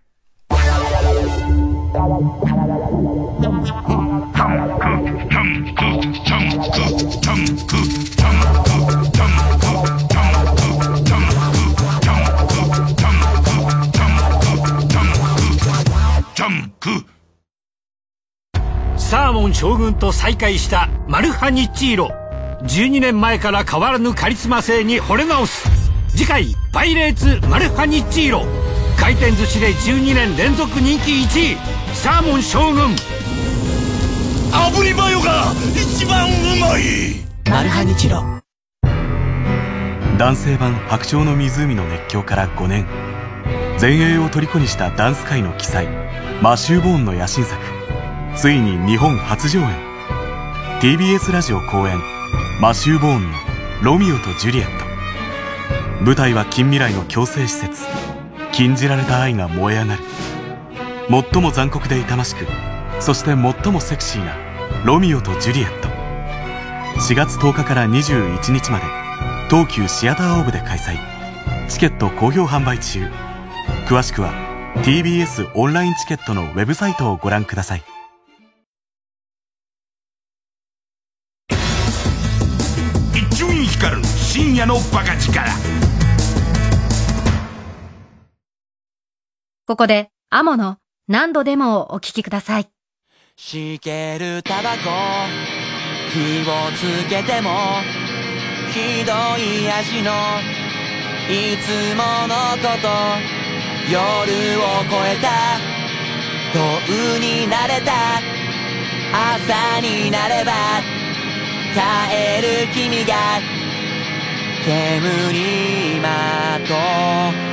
サーモン将軍と再会したマルハニチーロ12年前から変わらぬカリスマ性に惚れ直す。次回「パイレーツマルハニッチーロ」回転寿司で12年連続人気1位。サーモン将軍炙りマヨが一番うまい。マルハニチロ男性版「白鳥の湖」の熱狂から5年。全英を虜にしたダンス界の奇才マシュー・ボーンの野心作。ついに日本初上演。TBS ラジオ公演マシュー・ボーンの「ロミオとジュリエット」舞台は近未来の強制施設。禁じられた愛が燃え上がる。最も残酷で痛ましくそして最もセクシーな「ロミオとジュリエット」4月10日から21日まで東急シアターオーブで開催。チケット好評販売中。詳しくは TBS オンラインチケットのウェブサイトをご覧ください。カル深夜のバカ力。ここでアモの何度でもおきください。しけるタバコ。火をつけてもひどい味のいつものこと。夜を越えた。遠うになれた。朝になれば帰る君が煙にまと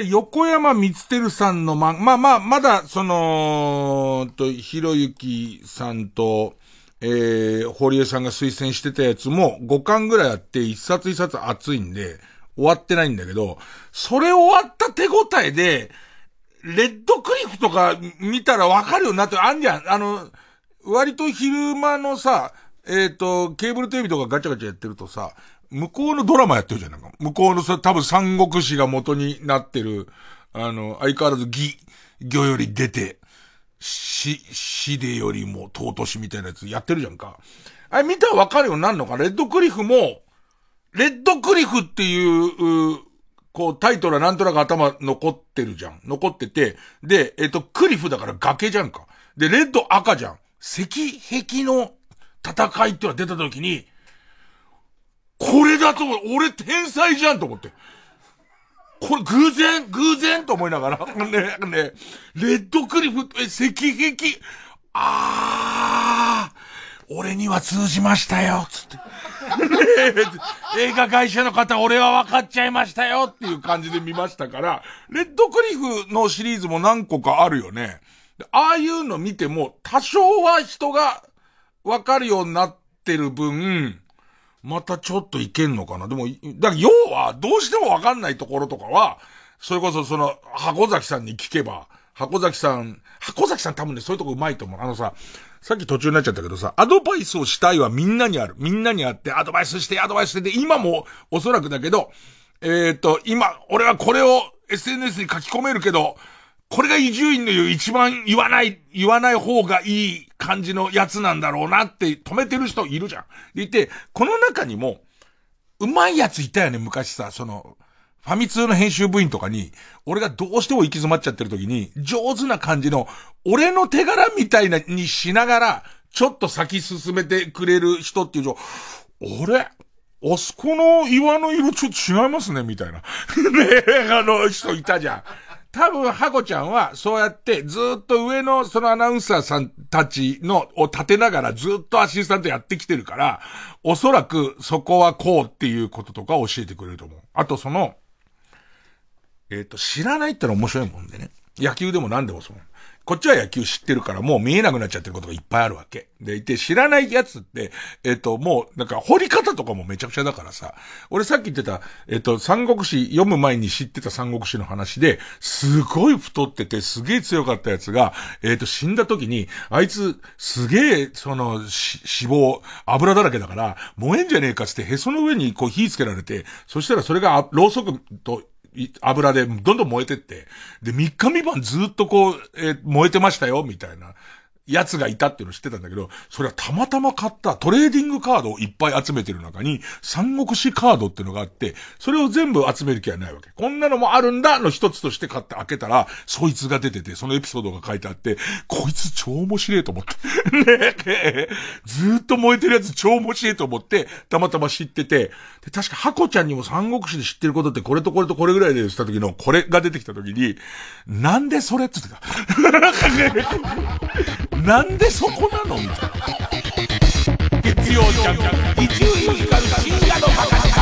で、横山光輝さんのま、まあまあ、まだ、その、と、ひろゆきさんと、えー、堀江さんが推薦してたやつも5巻ぐらいあって、一冊一冊熱いんで、終わってないんだけど、それ終わった手応えで、レッドクリフとか見たらわかるよなって、あんじゃん。あの、割と昼間のさ、えっ、と、ケーブルテレビとかガチャガチャやってるとさ、向こうのドラマやってるじゃん。なんか向こうのさ、多分三国志が元になってる、あの、相変わらず義、魚より出て、死、死でよりも尊しみたいなやつやってるじゃんか。あれ見たらわかるようになるのかレッドクリフも、レッドクリフっていう、うこう、タイトルはなんとなく頭残ってるじゃん。残ってて、で、えっ、と、クリフだから崖じゃんか。で、レッド赤じゃん。石壁の戦いってのが出た時に、これだと思う、俺天才じゃんと思って。これ偶然偶然と思いながら。ね、ね、レッドクリフ、え、石壁、あー、俺には通じましたよ、つって。ね 映画会社の方、俺は分かっちゃいましたよっていう感じで見ましたから、レッドクリフのシリーズも何個かあるよね。ああいうの見ても、多少は人が分かるようになってる分、またちょっといけんのかな？でも、だから要は、どうしても分かんないところとかは、それこそその、箱崎さんに聞けば、箱崎さん、箱崎さん多分ね、そういうとこ上手いと思う。あのさ、さっき途中になっちゃったけどさ、アドバイスをしたいはみんなにある。みんなにあって、アドバイスして、アドバイスして、今もおそらくだけど、えっ、ー、と、今、俺はこれを SNS に書き込めるけど、これが伊集院の言う一番言わない、言わない方がいい感じのやつなんだろうなって止めてる人いるじゃん。でいて、この中にも、うまいやついたよね、昔さ、その、ファミ通の編集部員とかに、俺がどうしても行き詰まっちゃってる時に、上手な感じの、俺の手柄みたいなにしながら、ちょっと先進めてくれる人っていうと、俺、あそこの岩の色ちょっと違いますね、みたいな。ねえあの人いたじゃん。多分、ハコちゃんは、そうやって、ずっと上のそのアナウンサーさんたちの、を立てながらずっとアシスタントやってきてるから、おそらくそこはこうっていうこととか教えてくれると思う。あとその、えっ、と、知らないってのは面白いもんでね。野球でも何でもそう。こっちは野球知ってるからもう見えなくなっちゃってることがいっぱいあるわけ。で、いて知らないやつって、えっ、と、もう、なんか掘り方とかもめちゃくちゃだからさ。俺さっき言ってた、えっ、と、三国志読む前に知ってた三国志の話で、すごい太っててすげえ強かったやつが、えっ、と、死んだ時に、あいつ、すげえ、その、脂肪、油だらけだから、燃えんじゃねえかつってへその上にこう火つけられて、そしたらそれがろうそくと、油でどんどん燃えてって、で、3日三晩ずっとこう、えー燃えてましたよ、みたいな。やつがいたっていうの知ってたんだけど、それはたまたま買ったトレーディングカードをいっぱい集めてる中に、三国志カードっていうのがあって、それを全部集める気はないわけ。こんなのもあるんだの一つとして買って開けたら、そいつが出てて、そのエピソードが書いてあって、こいつ超面白いと思って。ねずっと燃えてるやつ超面白いと思って、たまたま知ってて、で、確かハコちゃんにも三国志で知ってることってこれとこれとこれぐらいでした時の、これが出てきた時に、なんでそれって言ってた。なんでそこなの？みたいな。月曜ジャンク、伊集院光深夜のバカ力。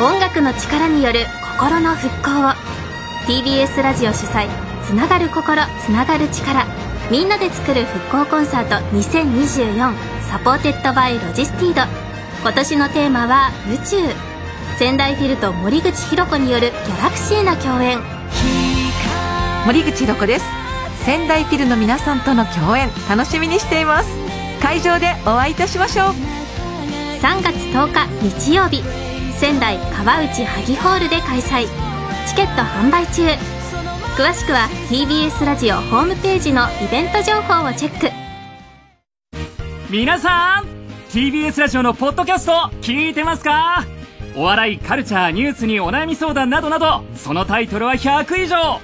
音楽の力による心の復興を TBS ラジオ主催つながる心つながる力みんなで作る復興コンサート2024 Supported by ロジスティード今年のテーマは宇宙。仙台フィルと森口博子によるギャラクシーな共演。森口博子です。仙台フィルの皆さんとの共演楽しみにしています。会場でお会いいたしましょう。3月10日日曜日。仙台川内萩ホールで開催。チケット販売中。詳しくは TBS ラジオホームページのイベント情報をチェック。皆さん TBS ラジオのポッドキャスト聞いてますか？お笑い、カルチャー、ニュースにお悩み相談などなど、そのタイトルは100以上。好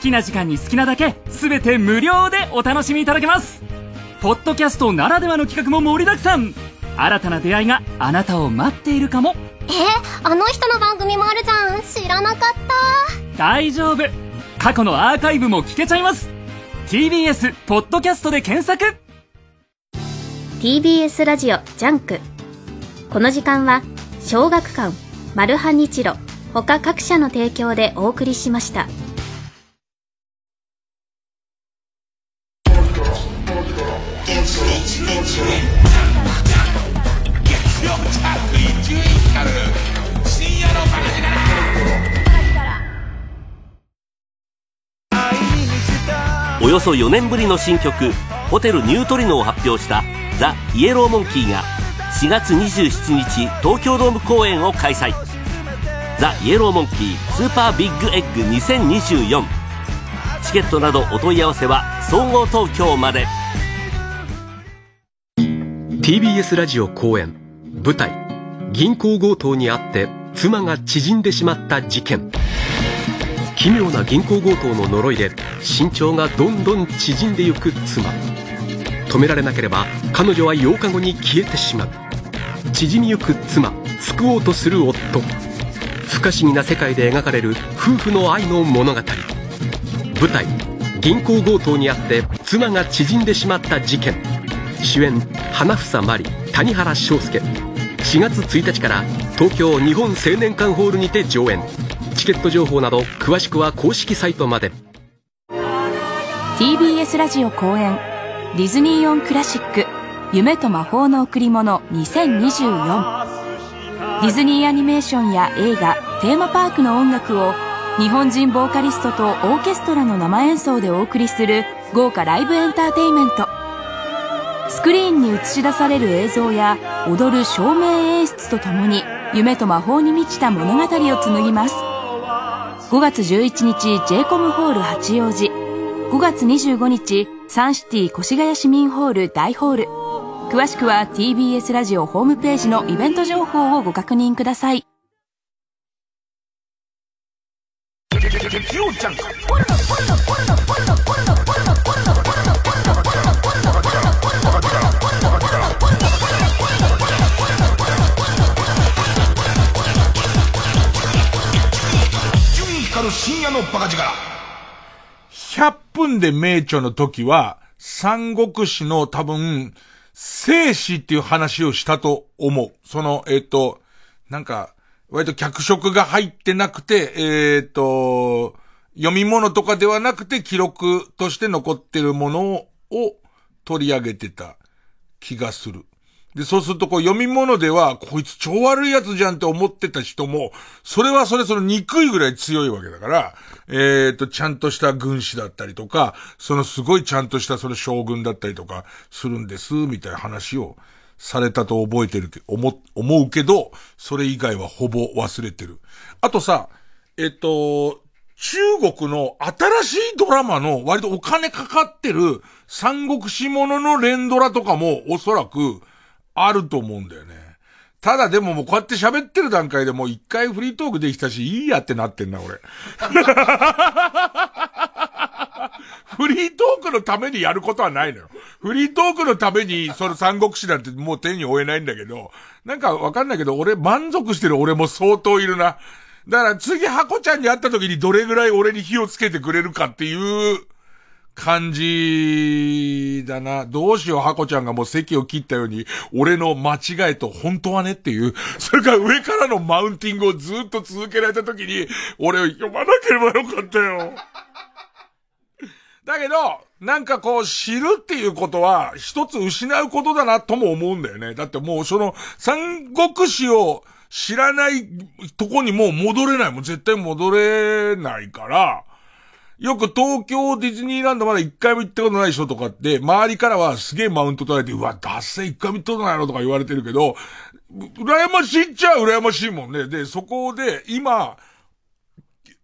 きな時間に好きなだけ、すべて無料でお楽しみいただけます。ポッドキャストならではの企画も盛りだくさん。新たな出会いがあなたを待っているかも。えあの人の番組もあるじゃん。知らなかった。大丈夫。過去のアーカイブも聞けちゃいます。TBS ポッドキャストで検索 TBS ラジオ JUNK。この時間は小学館マルハニチロ他各社の提供でお送りしました。およそ4年ぶりの新曲「ホテルニュートリノ」を発表したザ・イエローモンキーが4月27日東京ドーム公演を開催。ザ・イエローモンキースーパービッグエッグ2024チケットなどお問い合わせは総合東京まで。TBS ラジオ公演。舞台。銀行強盗にあって妻が縮んでしまった事件。奇妙な銀行強盗の呪いで身長がどんどん縮んでゆく妻。止められなければ彼女は8日後に消えてしまう。縮みゆく妻救おうとする夫。不可思議な世界で描かれる夫婦の愛の物語。舞台銀行強盗にあって妻が縮んでしまった事件。主演花房真理谷原章介。4月1日から東京日本青年館ホールにて上演。チケット情報など詳しくは公式サイトまで。TBS ラジオ公演ディズニーオンクラシック。夢と魔法の贈り物2024ディズニーアニメーションや映画テーマパークの音楽を日本人ボーカリストとオーケストラの生演奏でお送りする豪華ライブエンターテイメント。スクリーンに映し出される映像や踊る照明演出とともに夢と魔法に満ちた物語を紡ぎます。5月11日 j コムホール八王子。5月25日サンシティ越谷市民ホール大ホール。詳しくは TBS ラジオホームページのイベント情報をご確認ください。深夜のバカ力。100分で名著の時は、三国志の多分、生死っていう話をしたと思う。その、えっ、ー、と、なんか、割と脚色が入ってなくて、えっ、ー、と、読み物とかではなくて記録として残ってるものを取り上げてた気がする。で、そうするとこう読み物では、こいつ超悪いやつじゃんって思ってた人も、それはそれその憎いぐらい強いわけだから、えっ、ー、と、ちゃんとした軍師だったりとか、そのすごいちゃんとしたその将軍だったりとかするんです、みたいな話をされたと覚えてるけ、思、思うけど、それ以外はほぼ忘れてる。あとさ、えっと、中国の新しいドラマの割とお金かかってる三国志ものの連ドラとかもおそらくあると思うんだよね。ただでももうこうやって喋ってる段階でもう一回フリートークできたし、いいやってなってんな、俺。フリートークのためにやることはないのよ。フリートークのために、その三国志なんてもう手に負えないんだけど、なんかわかんないけど、俺満足してる俺も相当いるな。だから次、ハコちゃんに会った時にどれぐらい俺に火をつけてくれるかっていう感じだな。どうしよう、ハコちゃんがもう席を切ったように、俺の間違いと本当はねっていう、それから上からのマウンティングをずっと続けられた時に、俺を読まなければよかったよ。だけど、なんかこう知るっていうことは一つ失うことだなとも思うんだよね。だってもうその三国志を知らないとこにもう戻れない。もう絶対戻れないから、よく東京ディズニーランドまだ一回も行ったことない人とかって、周りからはすげえマウント取られて、うわ、脱線一回も行ったことないのとか言われてるけど、羨ましいっちゃ羨ましいもんね。で、そこで今、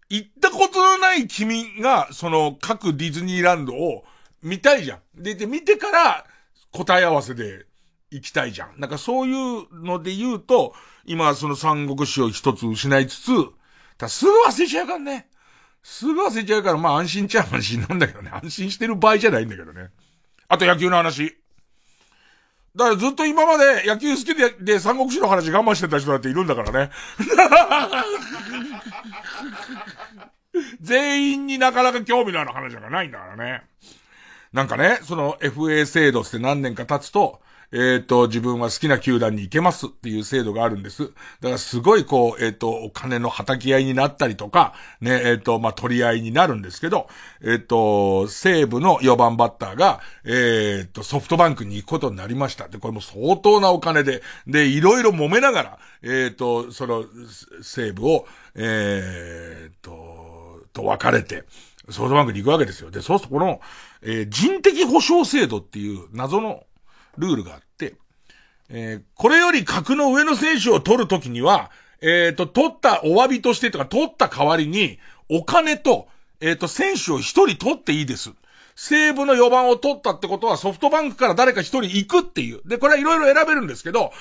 行ったことのない君が、その各ディズニーランドを見たいじゃん。で、で、見てから答え合わせで行きたいじゃん。なんかそういうので言うと、今その三国志を一つ失いつつ、たすぐ忘れちゃうからね。すぐ忘れちゃうから、まあ安心ちゃ安心なんだけどね。安心してる場合じゃないんだけどね。あと野球の話。だからずっと今まで野球好きで、で、三国志の話我慢してた人だっているんだからね。全員になかなか興味のある話がないんだからね。なんかね、その FA 制度って何年か経つと、えっ、と、自分は好きな球団に行けますっていう制度があるんです。だからすごいこう、えっ、と、お金の叩き合いになったりとか、ね、えっ、と、まあ、取り合いになるんですけど、えっ、と、西武の4番バッターが、えっ、と、ソフトバンクに行くことになりました。で、これも相当なお金で、で、いろいろ揉めながら、えっ、と、その、西武を、えっ、と、と別れて、ソフトバンクに行くわけですよ。で、そうするとこの、えー、人的保障制度っていう謎のルールがあって、えー、これより格の上の選手を取るときには、えっ、ー、と、取ったお詫びとしてとか、取った代わりに、お金と、えっ、ー、と、選手を一人取っていいです。西武の4番を取ったってことはソフトバンクから誰か一人行くっていう。で、これはいろいろ選べるんですけど、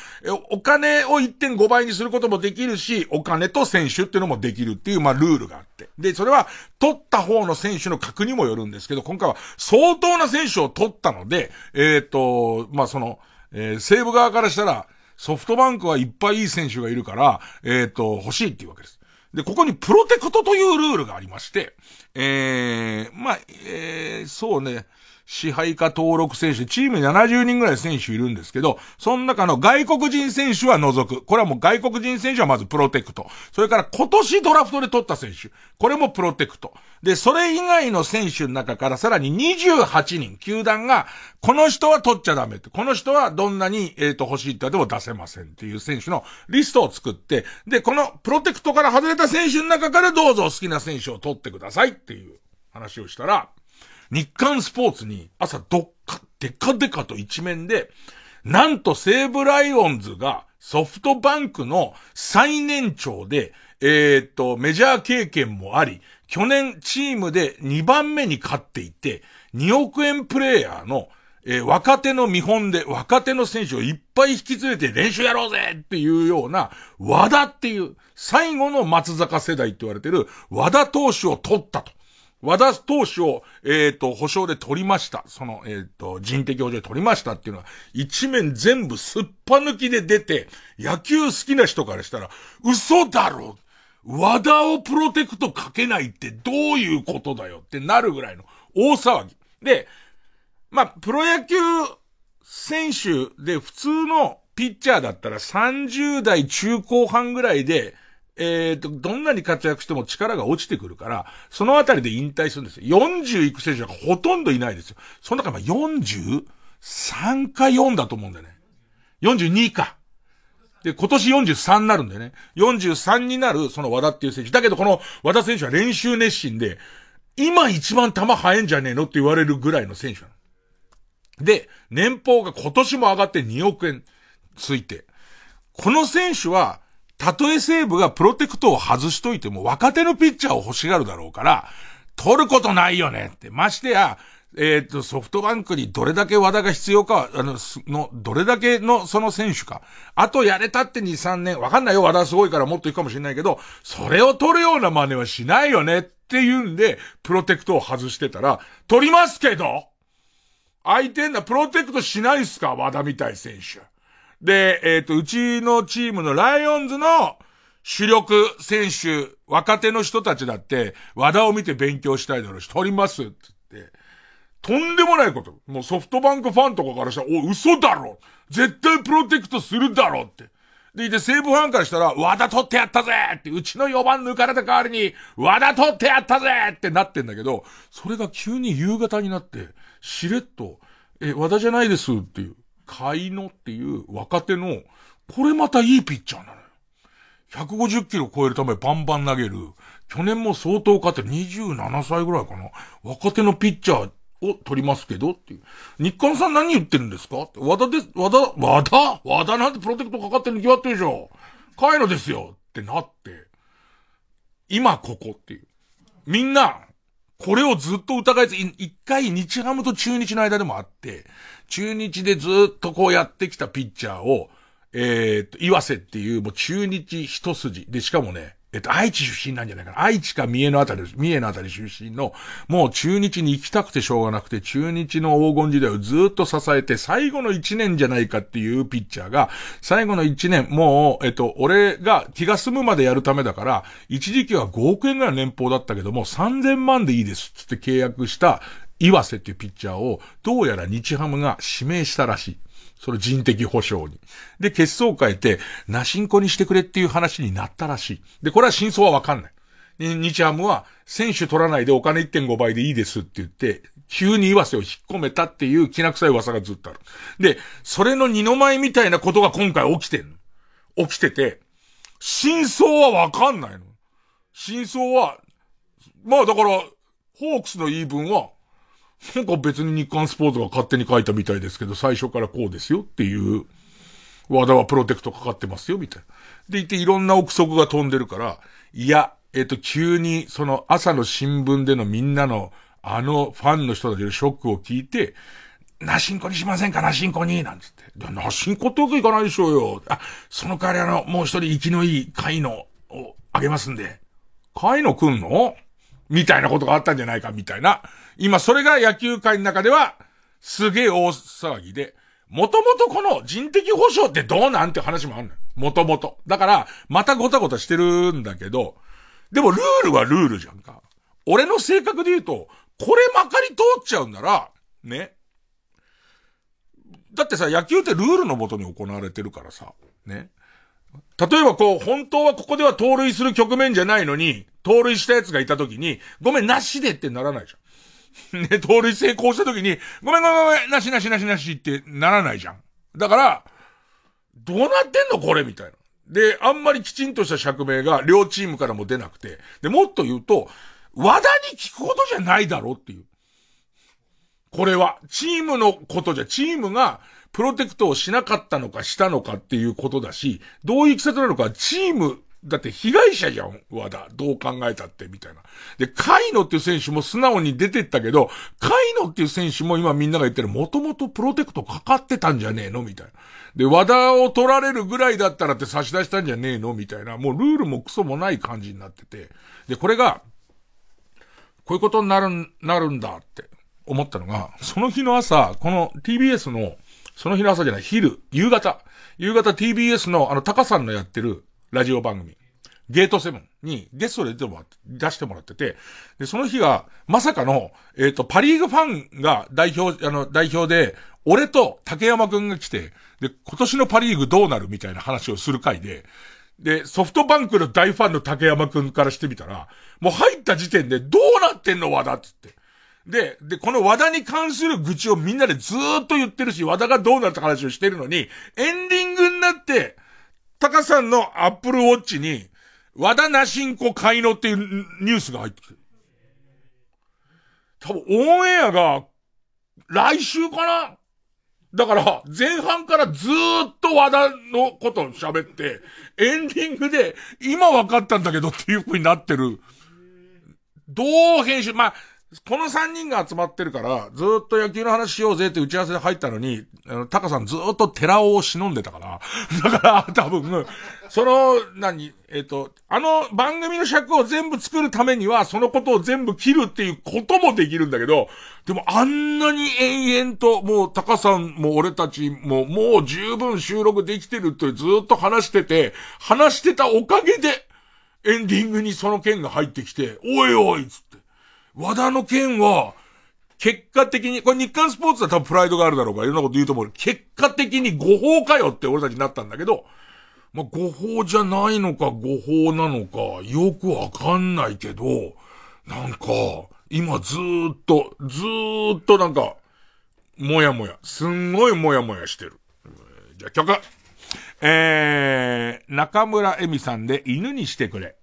お金を1.5倍にすることもできるし、お金と選手っていうのもできるっていう、まあ、ルールがあって。で、それは、取った方の選手の格にもよるんですけど、今回は相当な選手を取ったので、えっ、ー、と、まあ、その、えー、西武側からしたら、ソフトバンクはいっぱいいい選手がいるから、えっ、ー、と、欲しいっていうわけです。で、ここにプロテクトというルールがありまして、えー、まあ、えー、そうね、支配下登録選手、チーム70人ぐらい選手いるんですけど、その中の外国人選手は除く。これはもう外国人選手はまずプロテクト。それから今年ドラフトで取った選手。これもプロテクト。で、それ以外の選手の中からさらに28人、球団が、この人は取っちゃダメって。この人はどんなに、えっ、ー、と、欲しいって言っても出せませんっていう選手のリストを作って、で、このプロテクトから外れた選手の中からどうぞ好きな選手を取ってくださいっていう話をしたら、日刊スポーツに朝どっか、でかでかと一面で、なんと西武ライオンズがソフトバンクの最年長で、えー、っと、メジャー経験もあり、去年チームで2番目に勝っていて、2億円プレイヤーの、えー、若手の見本で若手の選手をいっぱい引き連れて練習やろうぜっていうような、和田っていう、最後の松坂世代って言われてる和田投手を取ったと。和田投手を、えっ、ー、と、保証で取りました。その、えっ、ー、と、人的保障で取りましたっていうのは、一面全部すっぱ抜きで出て、野球好きな人からしたら、嘘だろ和田をプロテクトかけないってどういうことだよってなるぐらいの大騒ぎ。で、まあ、プロ野球選手で普通のピッチャーだったら30代中後半ぐらいで、えっ、ー、と、どんなに活躍しても力が落ちてくるから、そのあたりで引退するんですよ。40いく選手がほとんどいないですよ。その中で43か4だと思うんだよね。42か。で、今年43になるんだよね。43になる、その和田っていう選手。だけどこの和田選手は練習熱心で、今一番球速いんじゃねえのって言われるぐらいの選手なの。で、年俸が今年も上がって2億円。ついて。この選手は、たとえ西武がプロテクトを外しといても若手のピッチャーを欲しがるだろうから、取ることないよねって。ましてや、えっ、ー、と、ソフトバンクにどれだけ和田が必要か、あの、の、どれだけのその選手か。あとやれたって2、3年、わかんないよ、和田すごいからもっといくかもしれないけど、それを取るような真似はしないよねっていうんで、プロテクトを外してたら、取りますけど相手な、プロテクトしないっすか？和田みたい選手。で、えっ、ー、と、うちのチームのライオンズの主力選手、若手の人たちだって、和田を見て勉強したいだろうし、取りますって言って、とんでもないこと。もうソフトバンクファンとかからしたら、お、嘘だろ絶対プロテクトするだろって。で、いて西武ファンからしたら、和田取ってやったぜって、うちの4番抜かれた代わりに、和田取ってやったぜってなってんだけど、それが急に夕方になって、しれっと、え、和田じゃないですっていう、海野っていう若手の、これまたいいピッチャーなのよ。150キロ超えるためバンバン投げる。去年も相当勝って27歳ぐらいかな。若手のピッチャーを取りますけどっていう。日韓さん何言ってるんですか？和田です、和田、和田？和田なんてプロテクトかかってるに決まってるでしょ。カイロですよってなって、今ここっていう。みんな、これをずっと疑いず、一回日ハムと中日の間でもあって、中日でずっとこうやってきたピッチャーを、えー、っと、岩瀬っていうもう中日一筋。で、しかもね、えっと、愛知出身なんじゃないかな。愛知か三重のあたり、三重のあたり出身の、もう中日に行きたくてしょうがなくて、中日の黄金時代をずっと支えて、最後の一年じゃないかっていうピッチャーが、最後の一年、もう、えっと、俺が気が済むまでやるためだから、一時期は5億円ぐらい年俸だったけども、3000万でいいですつって契約した岩瀬っていうピッチャーを、どうやら日ハムが指名したらしい。その人的保障に。で、結相を変えて、なしんこにしてくれっていう話になったらしい。で、これは真相はわかんない。日ハムは、選手取らないでお金1.5倍でいいですって言って、急に岩瀬を引っ込めたっていうきな臭い噂がずっとある。で、それの二の舞みたいなことが今回起きてんの。起きてて、真相はわかんないの。真相は、まあだから、ホークスの言い分は、なんか別に日刊スポーツが勝手に書いたみたいですけど、最初からこうですよっていう、和田はプロテクトかかってますよ、みたいな。でいていろんな憶測が飛んでるから、いや、えっ、と、急に、その朝の新聞でのみんなの、あのファンの人たちのショックを聞いて、なしんこにしませんかなしんこになんつって。なしんこってわけいかないでしょうよ。あ、その代わりあの、もう一人生きのいい会のをあげますんで。会の来んの？みたいなことがあったんじゃないか、みたいな。今、それが野球界の中では、すげえ大騒ぎで、もともとこの人的保障ってどうなんて話もあるのよ。もともと。だから、またごたごたしてるんだけど、でもルールはルールじゃんか。俺の性格で言うと、これまかり通っちゃうんなら、ね。だってさ、野球ってルールのもとに行われてるからさ、ね。例えばこう、本当はここでは盗塁する局面じゃないのに、盗塁した奴がいた時に、ごめん、なしでってならないじゃん。ね、盗塁成功した時に、ごめんごめんごめん、なしなしなしなしってならないじゃん。だから、どうなってんのこれみたいな。で、あんまりきちんとした釈明が両チームからも出なくて。で、もっと言うと、和田に聞くことじゃないだろっていう。これは、チームのことじゃ、チームが、プロテクトをしなかったのかしたのかっていうことだし、どういういきさなのか、チーム、だって被害者じゃん、和田。どう考えたって、みたいな。で、カイノっていう選手も素直に出てったけど、カイノっていう選手も今みんなが言ってる、もともとプロテクトかかってたんじゃねえのみたいな。で、和田を取られるぐらいだったらって差し出したんじゃねえの？みたいな。もうルールもクソもない感じになってて。で、これが、こういうことになる、なるんだって思ったのが、その日の朝、この TBS のその日の朝じゃない、昼、夕方、夕方 TBS のあの、タカさんのやってるラジオ番組、ゲートセブンにゲストで出てもらって、出してもらってて、で、その日が、まさかの、えっ、ー、と、パリーグファンが代表、あの、代表で、俺と竹山くんが来て、で、今年のパリーグどうなる？みたいな話をする回で、で、ソフトバンクの大ファンの竹山くんからしてみたら、もう入った時点でどうなってんの？和田っつって。で、で、この和田に関する愚痴をみんなでずーっと言ってるし、和田がどうなった話をしてるのに、エンディングになって、タカさんのアップルウォッチに、和田なしんこ買いのっていうニュースが入ってくる。多分、オンエアが、来週かな？だから、前半からずーっと和田のこと喋って、エンディングで、今分かったんだけどっていう風になってる。どう編集、まあ、この3人が集まってるから、ずっと野球の話しようぜって打ち合わせで入ったのに、あの、タカさんずっと寺尾を忍んでたから。だから、多分、その、何、えっ、と、あの番組の尺を全部作るためには、そのことを全部切るっていうこともできるんだけど、でもあんなに延々と、もう、タカさんも俺たちも、もう十分収録できてるってずっと話してて、話してたおかげで、エンディングにその件が入ってきて、おいおいっつって。和田の件は、結果的に、これ日刊スポーツは多分プライドがあるだろうから、いろんなこと言うと思う。結果的に誤報かよって俺たちになったんだけど、まあ、誤報じゃないのか誤報なのか、よくわかんないけど、なんか、今ずーっと、ずーっとなんか、もやもや、すんごいもやもやしてる。じゃあ曲。えー、中村恵美さんで犬にしてくれ。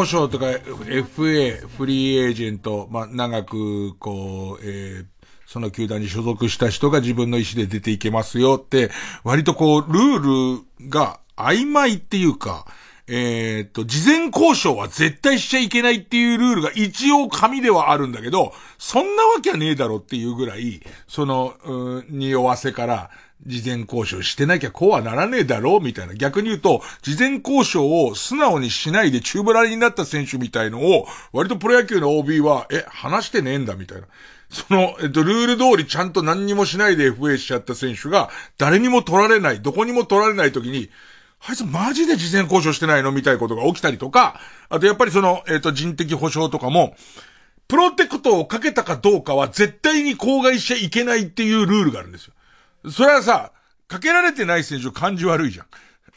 保障とか FA、フリーエージェント、まあ、長く、こう、えーその球団に所属した人が自分の意思で出ていけますよって、割とこう、ルールが曖昧っていうか、えーっと、事前交渉は絶対しちゃいけないっていうルールが一応紙ではあるんだけど、そんなわけはねえだろっていうぐらい、その、うー匂わせから、事前交渉してなきゃこうはならねえだろうみたいな。逆に言うと、事前交渉を素直にしないで宙ぶらりになった選手みたいのを、割とプロ野球の OB は、え、話してねえんだみたいな。その、えっと、ルール通りちゃんと何にもしないで FA しちゃった選手が、誰にも取られない、どこにも取られない時に、あいつマジで事前交渉してないのみたいなことが起きたりとか、あとやっぱりその、えっ、と、人的保障とかも、プロテクトをかけたかどうかは絶対に口外しちゃいけないっていうルールがあるんですよ。それはさ、かけられてない選手感じ悪いじゃん。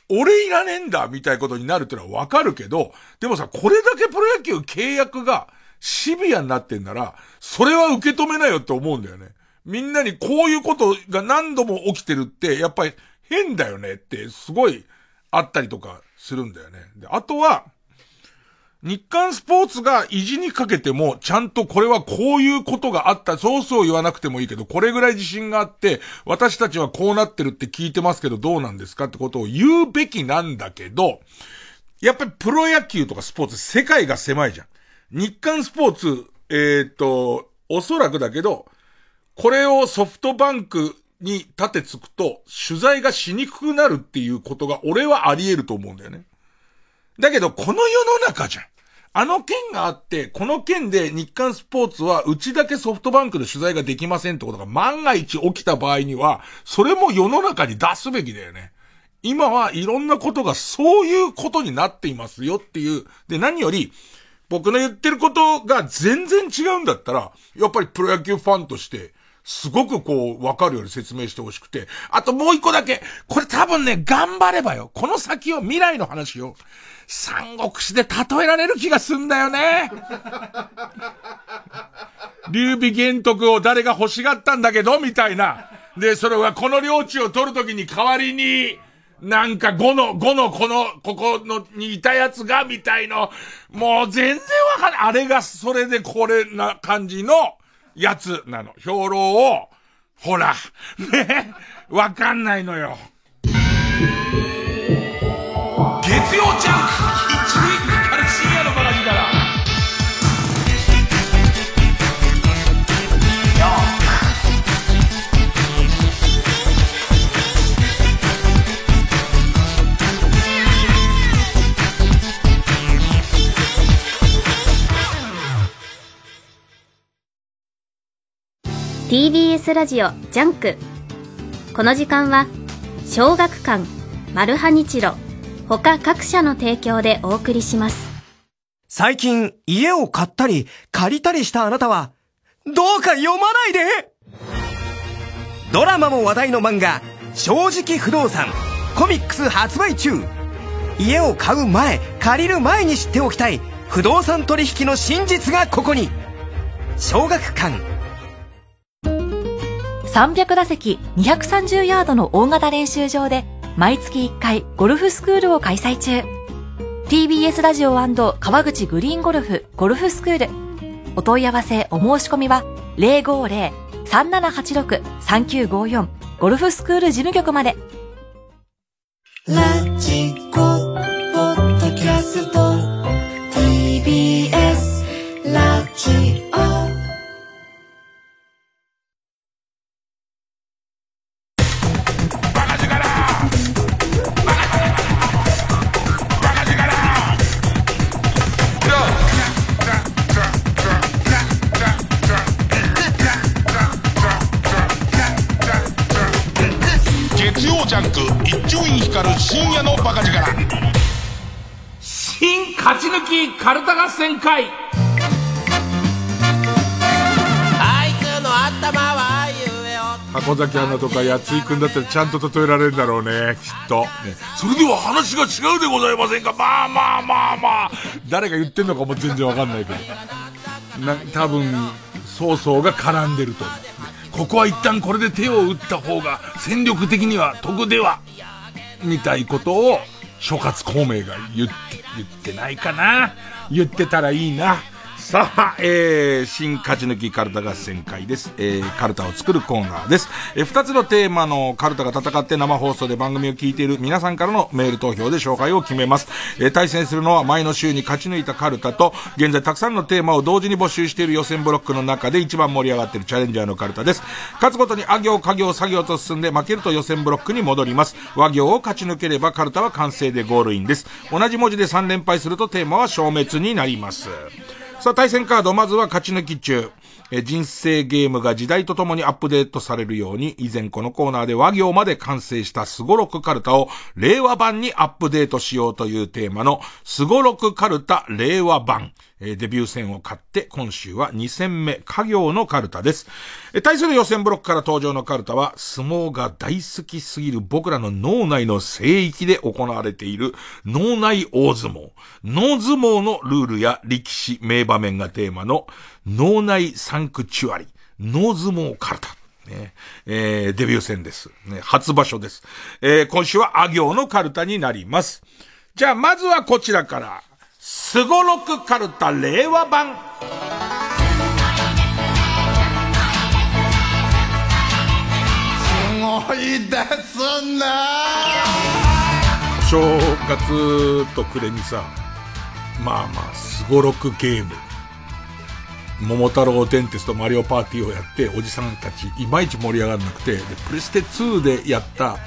俺いらねえんだみたいなことになるってのはわかるけど、でもさ、これだけプロ野球契約がシビアになってんなら、それは受け止めなよって思うんだよね。みんなにこういうことが何度も起きてるって、やっぱり変だよねって、すごいあったりとかするんだよね。で、あとは、日刊スポーツが意地にかけても、ちゃんとこれはこういうことがあった、そうそう言わなくてもいいけど、これぐらい自信があって、私たちはこうなってるって聞いてますけど、どうなんですかってことを言うべきなんだけど、やっぱりプロ野球とかスポーツ、世界が狭いじゃん。日刊スポーツ、えー、っと、おそらくだけど、これをソフトバンクに立てつくと、取材がしにくくなるっていうことが、俺はあり得ると思うんだよね。だけど、この世の中じゃん。あの件があって、この件で日刊スポーツは、うちだけソフトバンクで取材ができませんってことが万が一起きた場合には、それも世の中に出すべきだよね。今はいろんなことがそういうことになっていますよっていう。で、何より、僕の言ってることが全然違うんだったら、やっぱりプロ野球ファンとして、すごくこう、わかるように説明してほしくて。あともう一個だけ、これ多分ね、頑張ればよ。この先を、未来の話を、三国志で例えられる気がすんだよね。劉備玄徳を誰が欲しがったんだけど、みたいな。で、それはこの領地を取るときに代わりに、なんか5の、5のこの、ここの、にいたやつが、みたいの、もう全然わかんない。あれがそれでこれな感じのやつなの。兵糧を、ほら、ね、わかんないのよ。月曜ジャンク TBS ラジオ JUNK。この時間は小学館マルハニチロ他各社の提供でお送りします。最近家を買ったり借りたりしたあなたは、どうか読まないで!ドラマも話題の漫画、正直不動産、コミックス発売中。家を買う前、借りる前に知っておきたい不動産取引の真実がここに。小学館300打席230ヤードの大型練習場で毎月1回ゴルフスクールを開催中。TBS ラジオ川口グリーンゴルフゴルフスクール。お問い合わせお申し込みは050-3786-3954ゴルフスクール事務局まで。ラジコポッドキャスト TBS きカルタ合戦会あいつの頭は箱崎アナとか八井君だったらちゃんと例えられるんだろうねきっと、ね、それでは話が違うでございませんか？まあまあまあまあ誰が言ってんのかも全然わかんないけど。な多分曹操が絡んでるとここは一旦これで手を打った方が戦力的には得ではみたいことを諸葛孔明が言って、言ってないかな言ってたらいいな。さあ、えー、新勝ち抜きカルタ合戦会です。えー、カルタを作るコーナーです。えー、二つのテーマのカルタが戦って生放送で番組を聞いている皆さんからのメール投票で紹介を決めます。えー、対戦するのは前の週に勝ち抜いたカルタと、現在たくさんのテーマを同時に募集している予選ブロックの中で一番盛り上がっているチャレンジャーのカルタです。勝つごとにあ行、家行、作業と進んで負けると予選ブロックに戻ります。和行を勝ち抜ければカルタは完成でゴールインです。同じ文字で3連敗するとテーマは消滅になります。さあ、対戦カード、まずは勝ち抜き中。人生ゲームが時代とともにアップデートされるように、以前このコーナーで和行まで完成したスゴロクカルタを令和版にアップデートしようというテーマのスゴロクカルタ令和版。デビュー戦を勝って、今週は2戦目、家業のカルタです。対する予選ブロックから登場のカルタは、相撲が大好きすぎる僕らの脳内の聖域で行われている脳内大相撲。脳相撲のルールや力士、名場面がテーマの脳内サンクチュアリ、脳相撲カルタ。ねえー、デビュー戦です。ね、初場所です。えー、今週はあ行のカルタになります。じゃあ、まずはこちらから。すごろくカルタ令和版。すごいですね正月と暮れにさ、まあまあ、すごろくゲーム。桃太郎電鉄とマリオパーティーをやって、おじさんたち、いまいち盛り上がらなくて、で、プレステ2でやった、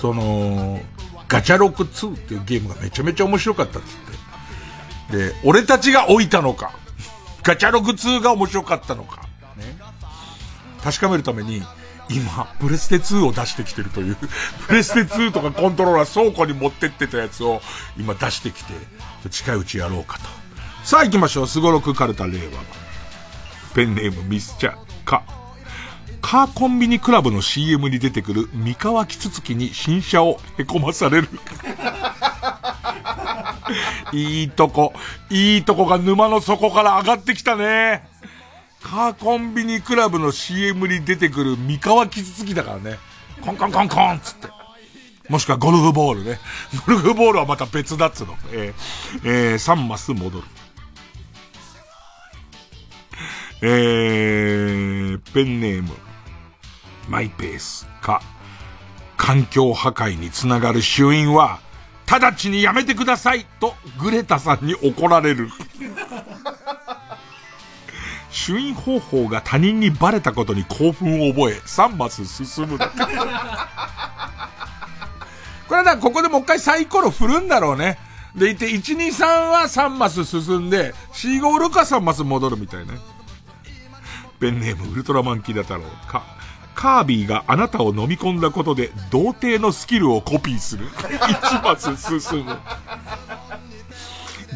その、ガチャロック2っていうゲームがめちゃめちゃ面白かったっつって。で、俺たちが置いたのか、ガチャロック2が面白かったのか、ね。確かめるために、今、プレステ2を出してきてるという、プレステ2とかコントローラー倉庫に持ってってたやつを今出してきて、近いうちやろうかと。さあ行きましょう。すごろくカルタ令和版。ペンネームミスチャか。カーコンビニクラブの CM に出てくる三河キツツキに新車をへこまされる。いいとこ、いいとこが沼の底から上がってきたね。カーコンビニクラブの CM に出てくる三河キツツキだからね。コンコンコンコンつって。もしくはゴルフボールね。ゴルフボールはまた別だっつうの。えー、えー、3マス戻る。えー、ペンネーム、マイペースか、環境破壊につながる衆院は、直ちにやめてくださいと、グレタさんに怒られる。衆院方法が他人にバレたことに興奮を覚え、3マス進む。これだ、ここでもう一回サイコロ振るんだろうね。でいて、1、2、3は3マス進んで、4、5、6は3マス戻るみたいなね。ペンネームウルトラマンキダ太郎か。カービィがあなたを飲み込んだことで、童貞のスキルをコピーする。1マス進む。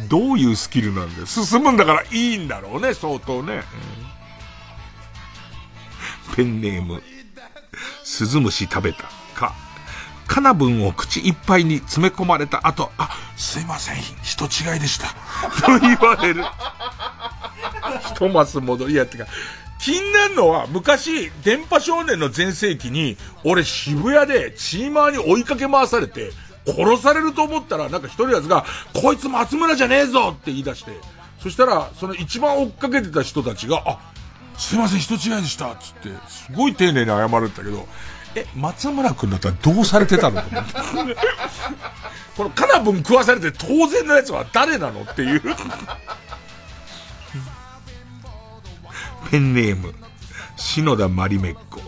どういうスキルなんだよ。進むんだからいいんだろうね、相当ね。ペンネーム、スズムシ食べた。か。カナブンを口いっぱいに詰め込まれた後、あ、すいません、人違いでした。と言われる。一マス戻りやってか。気になるのは、昔、電波少年の全盛期に、俺渋谷でチーマーに追いかけ回されて、殺されると思ったら、なんか一人やつが、こいつ松村じゃねえぞって言い出して、そしたら、その一番追っかけてた人たちが、あ、すいません、人違いでした、つって、すごい丁寧に謝るんだけど、え、松村くんだったらどうされてたのと思って。このカナブン食わされて当然のやつは誰なのっていう。ペンネーム、篠田まりめっこ。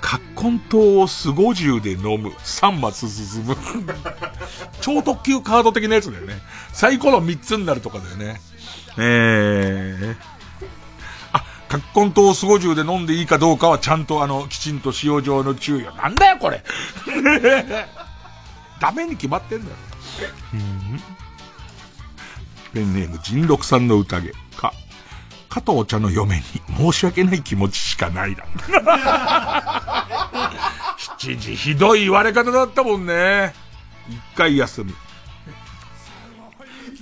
葛根糖をスゴジュで飲む。3マス進む。超特急カード的なやつだよね。サイコロ3つになるとかだよね。えー。あ、葛根糖をスゴジュで飲んでいいかどうかはちゃんとあの、きちんと使用上の注意を。なんだよこれ ダメに決まってんだよ。ペンネーム人六さんの宴か。加藤茶の嫁に申し訳ない気持ちしかないだ。七時ひどい言われ方だったもんね。一回休み。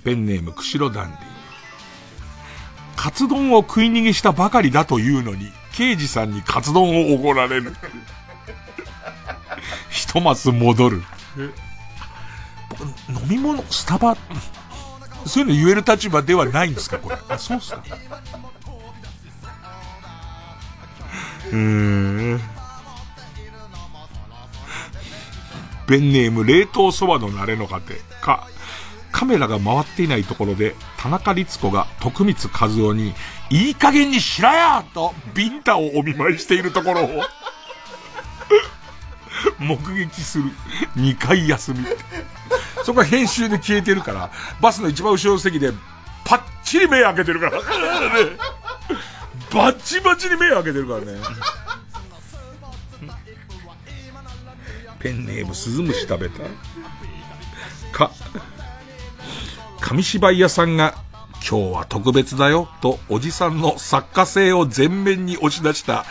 ペンネーム釧路ダンディ。カツ丼を食い逃げしたばかりだというのに、刑事さんにカツ丼をおごられる。ひとます戻る。僕、飲み物、スタバ、そういうの言える立場ではないんですかこれ。あ、そうっすか。うーん。ペンネーム冷凍そばの慣れの果てか、カメラが回っていないところで、田中律子が徳光和夫に、いい加減にしろやと、ビンタをお見舞いしているところを、目撃する。2回休み。そこは編集で消えてるから、バスの一番後ろの席で、パッチリ目開けてるから。バッチバチに目開けてるからね。ペンネームスズムシ食べたか、紙芝居屋さんが、今日は特別だよ、と、おじさんの作家性を前面に押し出した、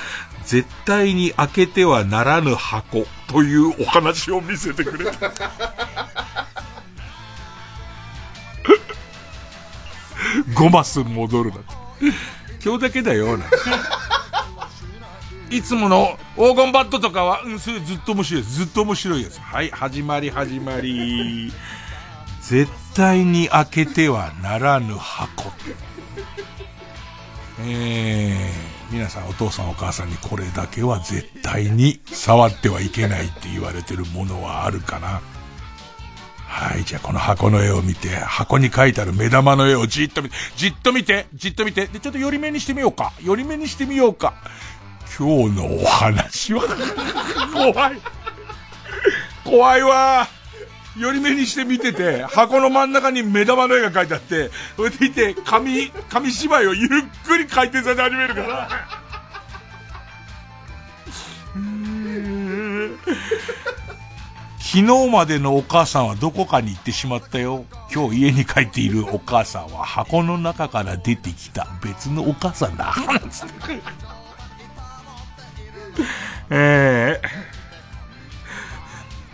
絶対に開けてはならぬ箱、というお話を見せてくれた。5マス戻るだって。今日だけだよ、なんていつもの黄金バットとかは、うん、それずっと面白いです。ずっと面白いです。はい、始まり始まり。絶対に開けてはならぬ箱。えー、皆さんお父さんお母さんにこれだけは絶対に触ってはいけないって言われてるものはあるかなはい、じゃあこの箱の絵を見て、箱に書いてある目玉の絵をじっと見て、じっと見て、じっと見て、で、ちょっと寄り目にしてみようか。寄り目にしてみようか。今日のお話は？怖い。怖いわ寄り目にして見てて、箱の真ん中に目玉の絵が描いてあって、それでいて、紙、紙芝居をゆっくり回転させ始めるから。昨日までのお母さんはどこかに行ってしまったよ。今日家に帰っているお母さんは箱の中から出てきた別のお母さんだ。え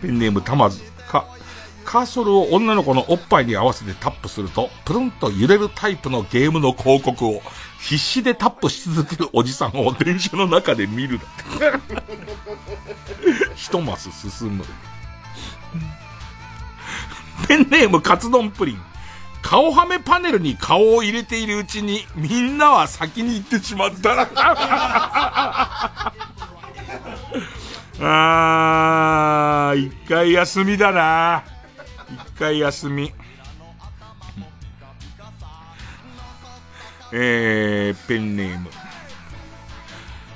ー、ペンネームたまず。か、カーソルを女の子のおっぱいに合わせてタップすると、プルンと揺れるタイプのゲームの広告を必死でタップし続けるおじさんを電車の中で見るだって。一マス進む。ペンネームカツ丼プリン。顔はめパネルに顔を入れているうちに、みんなは先に行ってしまった。あー、一回休みだな。一回休み。えー、ペンネーム。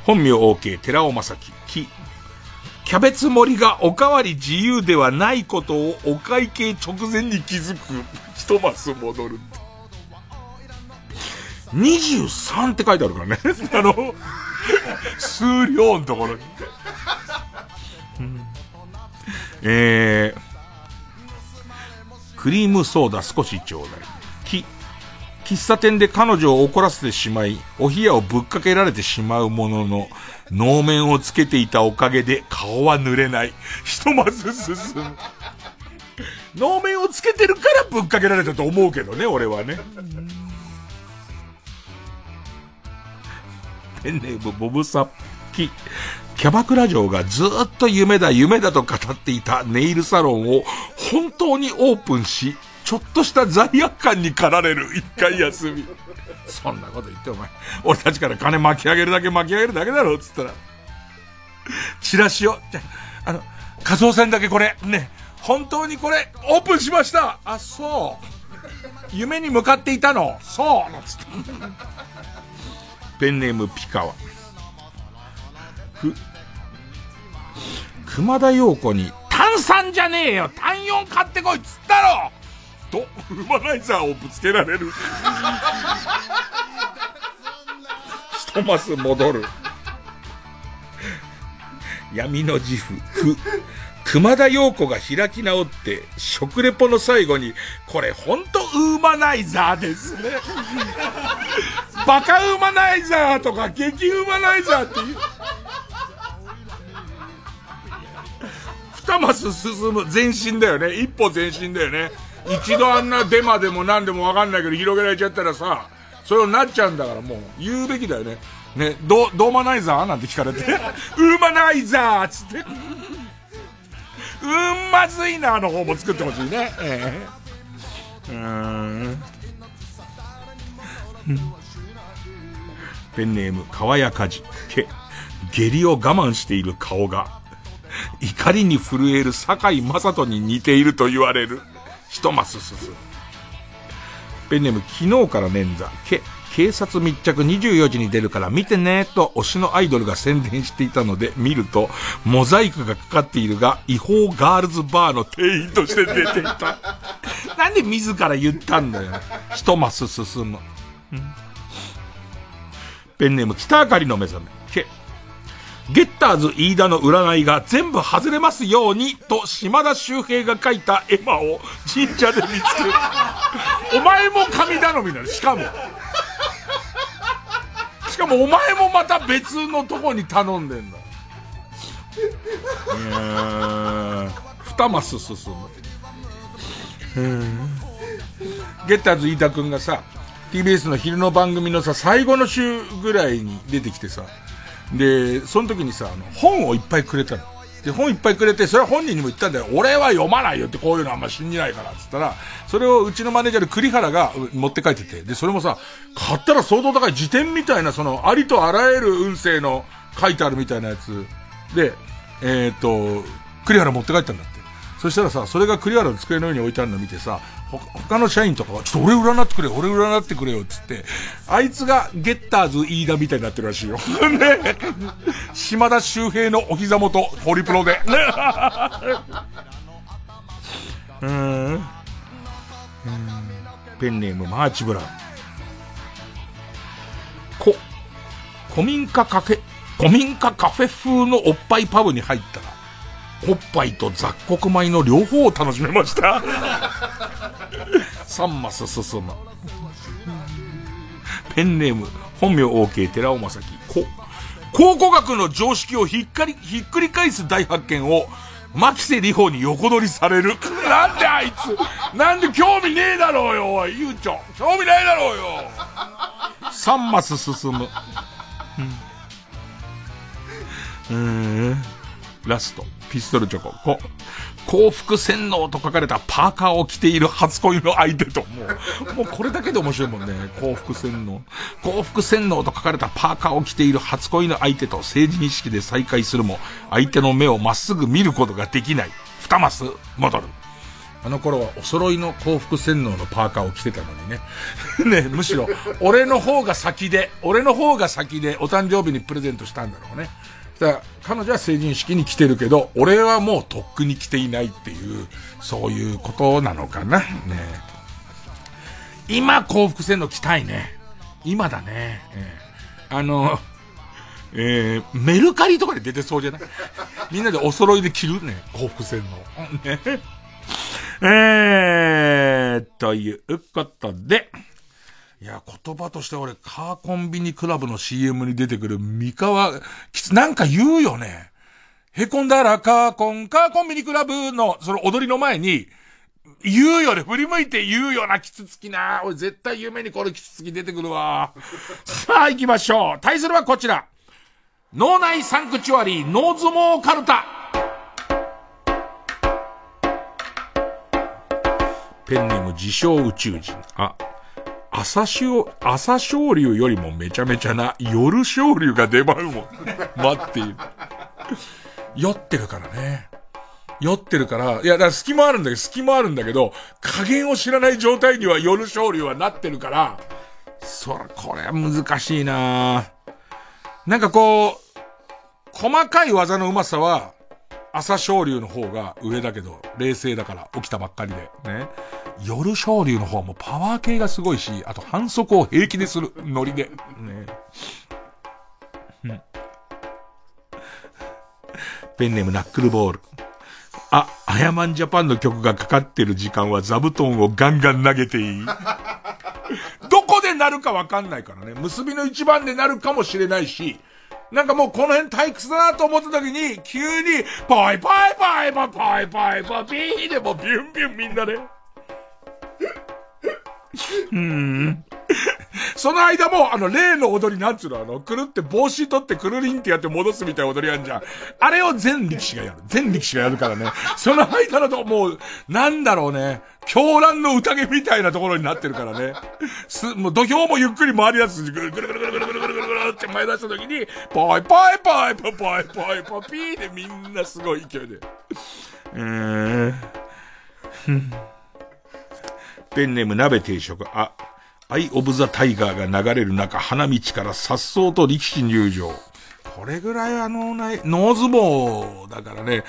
本名 OK、寺尾正樹。木。キャベツ盛りがおかわり自由ではないことをお会計直前に気づく。一マス戻る。23って書いてあるからね。あの、数量のところに。えー、クリームソーダ少しちょうだい。喫茶店で彼女を怒らせてしまい、お冷やをぶっかけられてしまうものの、能面をつけていたおかげで顔は濡れない。ひとまず進む。能面をつけてるからぶっかけられたと思うけどね、俺はね。ペンネームボブサッキ。キャバクラ嬢がずっと夢だ夢だと語っていたネイルサロンを本当にオープンし、ちょっとした罪悪感に駆られる一回休み。そんなこと言ってお前、俺たちから金巻き上げるだけ巻き上げるだけだろ、つったら。チラシを、じゃ、あの、仮想線だけこれ、ね、本当にこれ、オープンしましたあ、そう。夢に向かっていたのそうつって。ペンネームピカワ。ふ、熊田陽子に、炭酸じゃねえよ単4買ってこいっつったろと、ウーマナイザーをぶつけられる。一マス戻る。闇の自負、く、熊田陽子が開き直って、食レポの最後に、これほんとウーマナイザーですね。バカウーマナイザーとか激ウーマナイザーっていう。二マス進む前進だよね。一歩前進だよね。一度あんなデマでも何でもわかんないけど広げられちゃったらさ、それをなっちゃうんだからもう言うべきだよね。ね、ド、ドーマナイザーなんて聞かれて、ウーマナイザーつって。うんまずいなの方も作ってほしいね。えー、うん。ペンネーム、川やかじ。け、下痢を我慢している顔が、怒りに震える坂井正人に似ていると言われる。一マス進む。ペンネーム、昨日から捻挫。け、警察密着24時に出るから見てねと推しのアイドルが宣伝していたので見ると、モザイクがかかっているが、違法ガールズバーの店員として出ていた。なんで自ら言ったんだよ。一マス進む。ペンネーム、北あかりの目覚め。け、ゲッターズ飯田の占いが全部外れますようにと島田秀平が書いた絵馬を神社で見つける。お前も神頼みなの、しかも。しかもお前もまた別のとこに頼んでんだ。二マス進む。ゲッターズ飯田くんがさ、TBS の昼の番組のさ、最後の週ぐらいに出てきてさ、で、その時にさ、あの、本をいっぱいくれたの。で、本いっぱいくれて、それは本人にも言ったんだよ。俺は読まないよってこういうのあんま信じないから、つったら、それをうちのマネージャーで栗原が持って帰ってて、で、それもさ、買ったら相当高い辞典みたいな、その、ありとあらゆる運勢の書いてあるみたいなやつ。で、えっ、と、栗原持って帰ったんだ。そしたらさ、それが栗原の机の上に置いてあるの見てさ、ほ他の社員とかは、ちょっと俺占ってくれ、俺占ってくれよ、つって、あいつがゲッターズ飯田みたいになってるらしいよ。ね島田周平のお膝元、ホリプロで。ね うーん。うーんペンネームマーチブラウン。こ、古民家カフェ、古民家カフェ風のおっぱいパブに入ったら、おっぱいと雑穀米の両方を楽しめました。3マス進む。ペンネーム、本名 OK 寺尾正樹。こ、考古学の常識をひっかり、ひっくり返す大発見を、牧瀬里穂に横取りされる。なんであいつなんで興味ねえだろうよ、おい、ゆうちょ。興味ないだろうよ。3マス進む。うん。うん。ラスト、ピストルチョコ。こ、幸福洗脳と書かれたパーカーを着ている初恋の相手と、もう、もうこれだけで面白いもんね。幸福洗脳。幸福洗脳と書かれたパーカーを着ている初恋の相手と政治認識で再会するも、相手の目をまっすぐ見ることができない。二マス、戻る。あの頃はお揃いの幸福洗脳のパーカーを着てたのにね。ね、むしろ、俺の方が先で、俺の方が先でお誕生日にプレゼントしたんだろうね。だ彼女は成人式に来てるけど、俺はもうとっくに来ていないっていう、そういうことなのかな。ね今幸福洗脳着たいね。今だね。ええあの、えー、メルカリとかで出てそうじゃない？みんなでお揃いで着るね。幸福洗脳。ね。えー、ということで、いや、言葉として俺、カーコンビニクラブの CM に出てくる三河、なんか言うよね。へこんだらカーコン、カーコンビニクラブの、その踊りの前に、言うよね。振り向いて言うよな、キツツキな。俺絶対夢にこれキツツキ出てくるわ。さあ行きましょう。対するはこちら。脳内サンクチュアリー、脳相撲カルタ。ペンネーム自称宇宙人。あ、朝潮、朝昇竜よりもめちゃめちゃな夜昇竜が出番を待っている。酔ってるからね。酔ってるから、いや、だから隙間あるんだけど、隙間あるんだけど、加減を知らない状態には夜昇竜はなってるから、そら、これは難しいななんかこう、細かい技のうまさは、朝昇竜の方が上だけど、冷静だから、起きたばっかりで。ね。夜昇竜の方はもうパワー系がすごいし、あと反則を平気でする、ノリで。ね。うんペンネームナックルボール。あ、アヤマンジャパンの曲がかかってる時間は座布団をガンガン投げていい どこでなるかわかんないからね。結びの一番でなるかもしれないし、なんかもうこの辺退屈だなと思った時に、急に、パイパイパイパイパイパイパイピーでもビュンビュンみんなで、ん。その間も、あの、例の踊りなんつうの、あの、くるって帽子取ってくるりんってやって戻すみたいな踊りあんじゃん。あれを全力士がやる。全力士がやるからね。その間だともう、なんだろうね。狂乱の宴みたいなところになってるからね。す、もう土俵もゆっくり回りやす。ぐるぐるぐるぐるぐるぐるぐるって前出した時に、パイパイパイパイパイパイパイピーでみんなすごい勢いで。うー。ペンネーム鍋定食。あ、アイ・オブ・ザ・タイガーが流れる中、花道から颯爽と力士入場。これぐらいあの、ない、脳相撲だからね、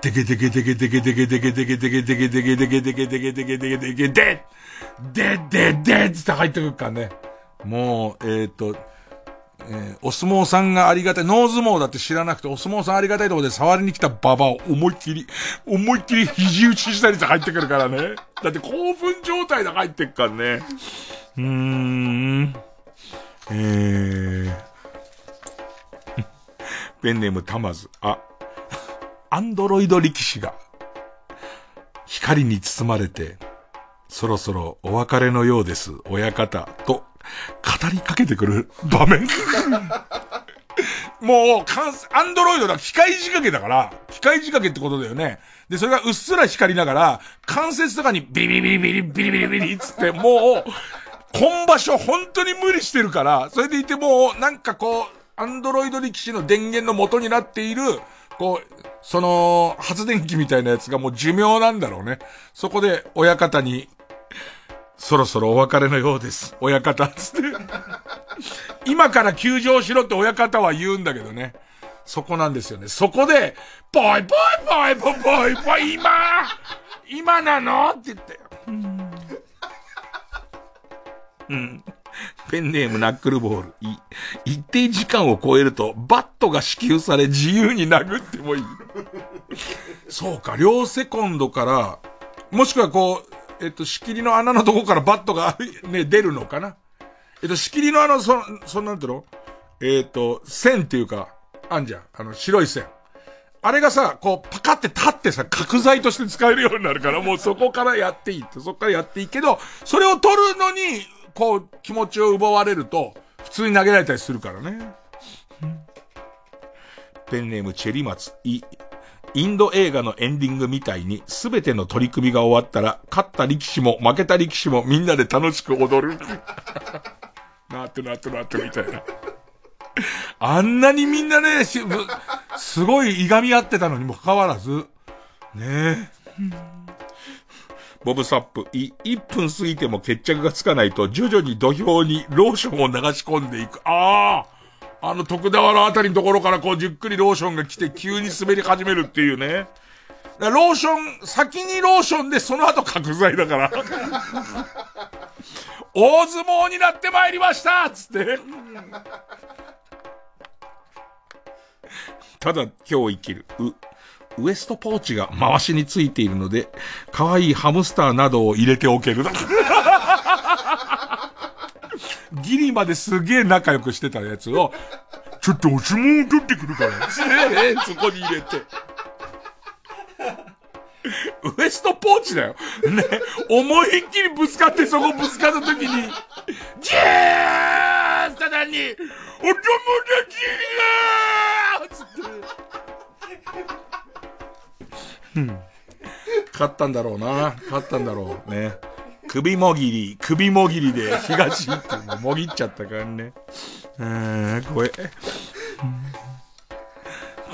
デケデケデケデケデケデケデケデケデケデケデケデケデケデケデケデケデででででって入ってくるからね。もう、えっと、えーお相撲さんがありがたい、脳相撲だって知らなくて、お相撲さんありがたいところで触りに来たババを思いっきり、思いっきり肘打ちしたりして入ってくるからね。だって興奮状態で入ってくからね。うーん。えー。ペンネームたまず。あ、アンドロイド力士が、光に包まれて、そろそろお別れのようです、親方、と、語りかけてくる場面？もう、アンドロイドだ、機械仕掛けだから、機械仕掛けってことだよね。で、それがうっすら光りながら、関節とかにビリビリビリビリビリビリっつって、もう、本場所本当に無理してるから、それでいてもう、なんかこう、アンドロイド力士の電源の元になっている、こう、その、発電機みたいなやつがもう寿命なんだろうね。そこで、親方に、そろそろお別れのようです。親方、つって。今から休場しろって親方は言うんだけどね。そこなんですよね。そこで、ぽいぽいぽいぽいぽいぽい、今今なのって言って。うん。ペンネームナックルボール。い、一定時間を超えると、バットが支給され自由に殴ってもいい。そうか、両セコンドから、もしくはこう、えっと、仕切りの穴のとこからバットがね、出るのかな？えっと、仕切りのあの、そ、そんなんていうの？えっと、線っていうか、あんじゃん。あの、白い線。あれがさ、こう、パカって立ってさ、角材として使えるようになるから、もうそこからやっていいって、そこからやっていいけど、それを取るのに、こう、気持ちを奪われると、普通に投げられたりするからね。ペンネームチェリマツ、イ、インド映画のエンディングみたいに、すべての取り組みが終わったら、勝った力士も負けた力士もみんなで楽しく踊る。なってなってなってみたいな。あんなにみんなね、すごいいがみ合ってたのにもかかわらず、ねえ。ボブサップ、い、1分過ぎても決着がつかないと、徐々に土俵にローションを流し込んでいく。あああの徳田原あたりのところからこう、じっくりローションが来て急に滑り始めるっていうね。だローション、先にローションでその後角材だから。大相撲になってまいりましたつって。ただ今日生きる。ウエストポーチが回しについているので、可愛いハムスターなどを入れておける。ギリまですげえ仲良くしてたやつを、ちょっとお相撲を取ってくるから。そこに入れて。ウエストポーチだよ。ね。思いっきりぶつかってそこぶつかった時に、ジェーただに、お友達がつって。うん。勝ったんだろうな。勝ったんだろう。ね。首もぎり、首もぎりで東ってももぎっちゃったからね。うーん、怖え。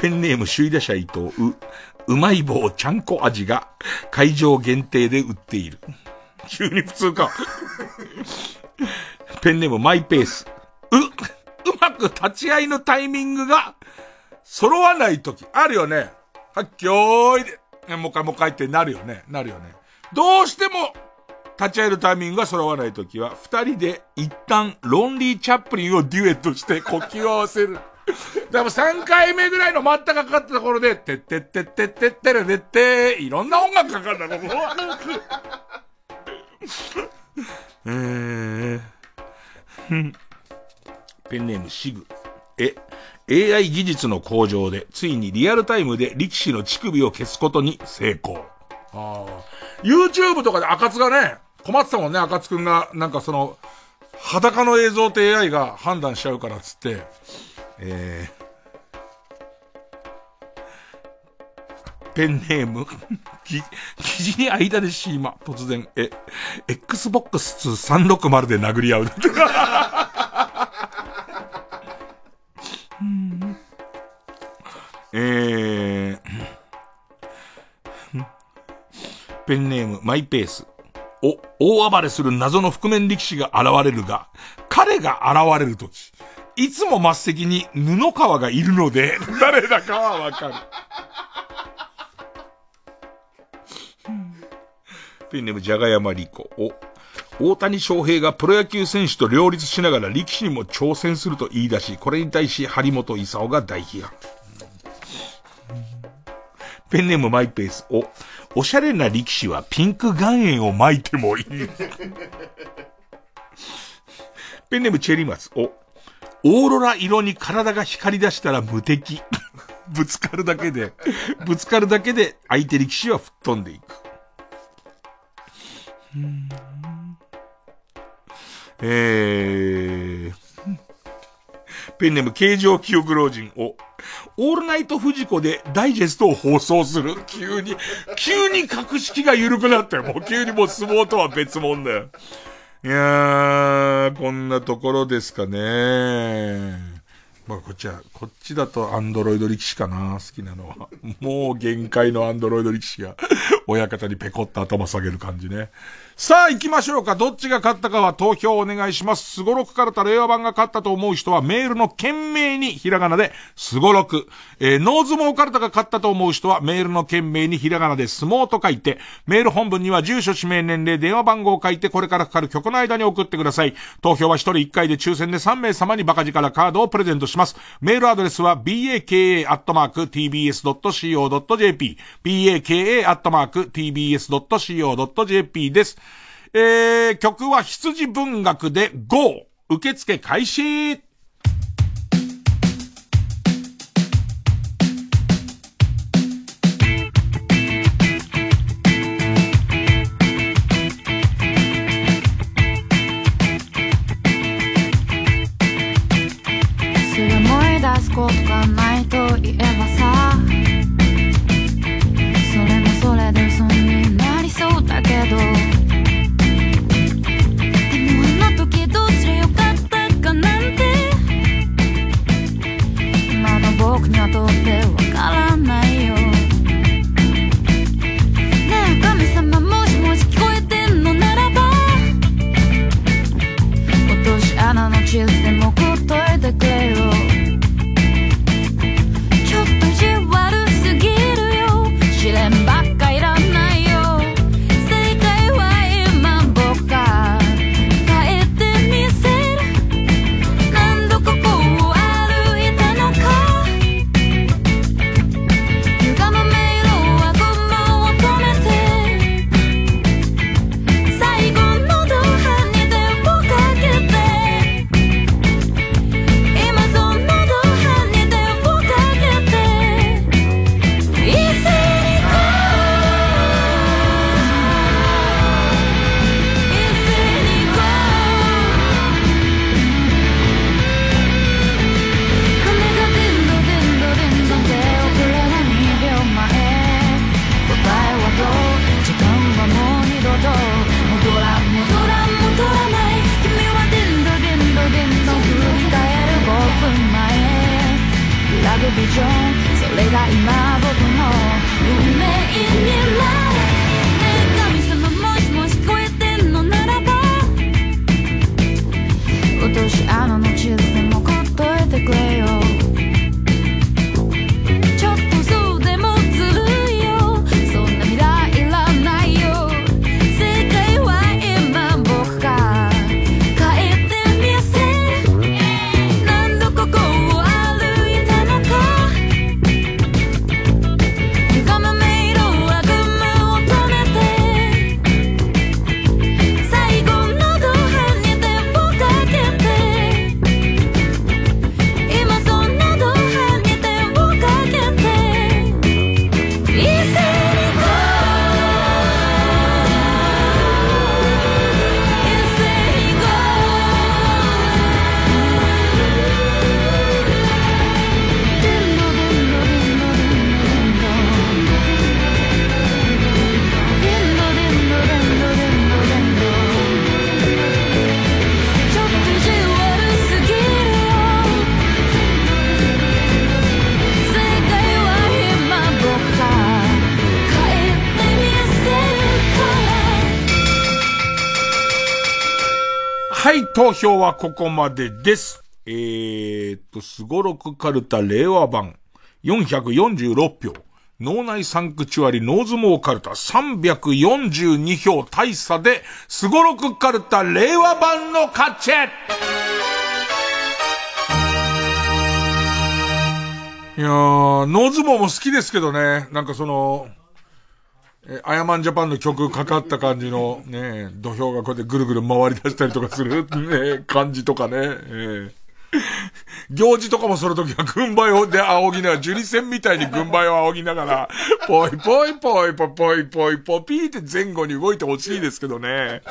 ペンネーム首位打者伊藤、う、うまい棒ちゃんこ味が会場限定で売っている。急に普通か。ペンネームマイペース。う、うまく立ち会いのタイミングが揃わないとき、あるよね。はっきょーいで、もう一回もう一回ってなるよね。なるよね。どうしても立ち会えるタイミングが揃わないときは、二人で一旦ロンリーチャップリンをデュエットして呼吸を合わせる。でも3回目ぐらいの待ったかかったところで、てってってってってってれでって、いろんな音楽かかるんだ、ここ。えー、ペンネームシグ。え、AI 技術の向上で、ついにリアルタイムで力士の乳首を消すことに成功。ああ。YouTube とかで赤津がね、困ってたもんね、赤津くんが、なんかその、裸の映像って AI が判断しちゃうからっつって、えー、ペンネーム、き、記事に間でシーマ、突然、え、Xbox 360で殴り合う。えー、ペンネーム、マイペース。お、大暴れする謎の覆面力士が現れるが、彼が現れるとき、いつも末席に布川がいるので、誰だかはわかる。ペンネーム、じゃがやまりこ。お、大谷翔平がプロ野球選手と両立しながら力士にも挑戦すると言い出し、これに対し張本勲が大批判。ペンネームマイペース。お、おしゃれな力士はピンク岩塩を巻いてもいい。ペンネームチェリマス。お、オーロラ色に体が光り出したら無敵。ぶつかるだけで、ぶつかるだけで相手力士は吹っ飛んでいく。えー、ペンネーム形状記憶老人を、オールナイトフジコでダイジェストを放送する。急に、急に格式が緩くなったよ。もう急にもう相撲とは別物だよ。いやー、こんなところですかね。まあ、こっちは、こっちだとアンドロイド力士かな、好きなのは。もう限界のアンドロイド力士が、親方にペコッと頭下げる感じね。さあ行きましょうか。どっちが勝ったかは投票お願いします。すごろくかルた令和版が勝ったと思う人はメールの件名にひらがなで、すごろく。えー、ノーズモーカルタが勝ったと思う人はメールの件名にひらがなで相撲と書いて、メール本文には住所、氏名、年齢、電話番号を書いて、これからかかる曲の間に送ってください。投票は1人1回で抽選で3名様にバカ力カードをプレゼントします。メールアドレスは baka.tbs.co.jp、baka.tbs.co.jp です。えー、曲は羊文学で GO! 受付開始す投票はここまでです。えーっと、すごろくカルタ令和版446票。脳内サンクチュアリノーズモーカルタ342票大差で、すごろくカルタ令和版の勝ちいやー、ノーズモーも好きですけどね。なんかその、え、アヤマンジャパンの曲かかった感じのね、土俵がこうやってぐるぐる回り出したりとかするね、感じとかね。ええ行事とかもその時は軍配をで仰ぎながら、樹里線みたいに軍配を仰ぎながら、ぽいぽいぽいぽいぽいぽいぽいピーって前後に動いてほしいですけどね。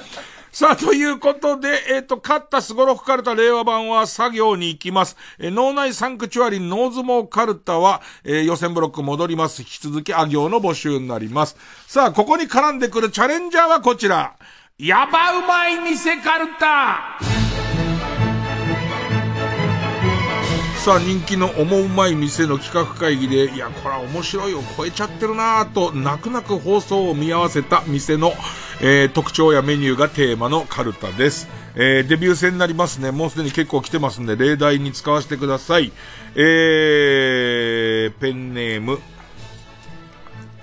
さあ、ということで、えっ、と、勝ったスゴロフカルタ令和版は作業に行きます。えー脳内サンクチュアリノーズモーカルタは、えー予選ブロック戻ります。引き続き、あ行の募集になります。さあ、ここに絡んでくるチャレンジャーはこちら。ヤバうまい店カルタさあ、人気の思うまい店の企画会議で、いや、これは面白いよ、超えちゃってるなぁと、泣く泣く放送を見合わせた店の、えー特徴やメニューがテーマのカルタです。えーデビュー戦になりますね。もうすでに結構来てますんで、例題に使わせてください。えー、ペンネーム、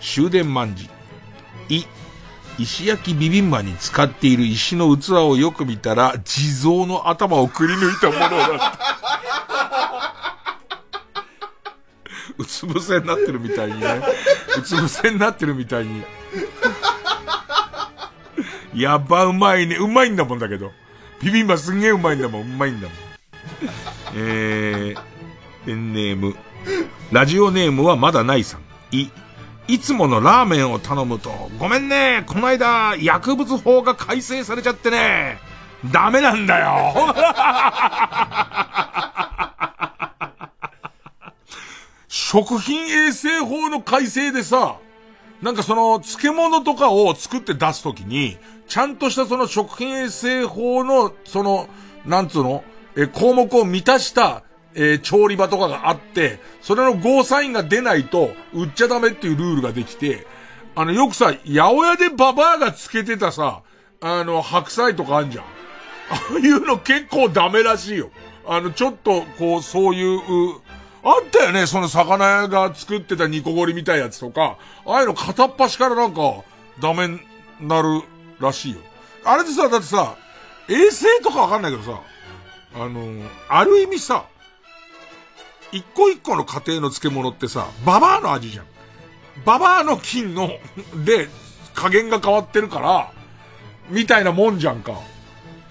終電万事。い、石焼きビビンバに使っている石の器をよく見たら、地蔵の頭をくり抜いたものだった。うつ伏せになってるみたいにね。うつ伏せになってるみたいに。やばうまいね。うまいんだもんだけど。ビビンバすんげえうまいんだもん。うまいんだもん。えー、ペンネーム。ラジオネームはまだないさん。い、いつものラーメンを頼むと、ごめんね、この間、薬物法が改正されちゃってね、ダメなんだよ。食品衛生法の改正でさ、なんかその漬物とかを作って出すときに、ちゃんとしたその食品衛生法の、その、なんつうの、え、項目を満たした、えー調理場とかがあって、それのゴーサインが出ないと、売っちゃダメっていうルールができて、あの、よくさ、八百屋でババアがつけてたさ、あの、白菜とかあんじゃん。ああいうの結構ダメらしいよ。あの、ちょっと、こう、そうい、うあったよね、その魚屋が作ってた煮こごりみたいなやつとか、ああいうの片っ端からなんか、ダメになるらしいよ。あれでさ、だってさ、衛生とかわかんないけどさ、あの、ある意味さ、一個一個の家庭の漬物ってさ、ババアの味じゃん。ババアの菌の、で、加減が変わってるから、みたいなもんじゃんか。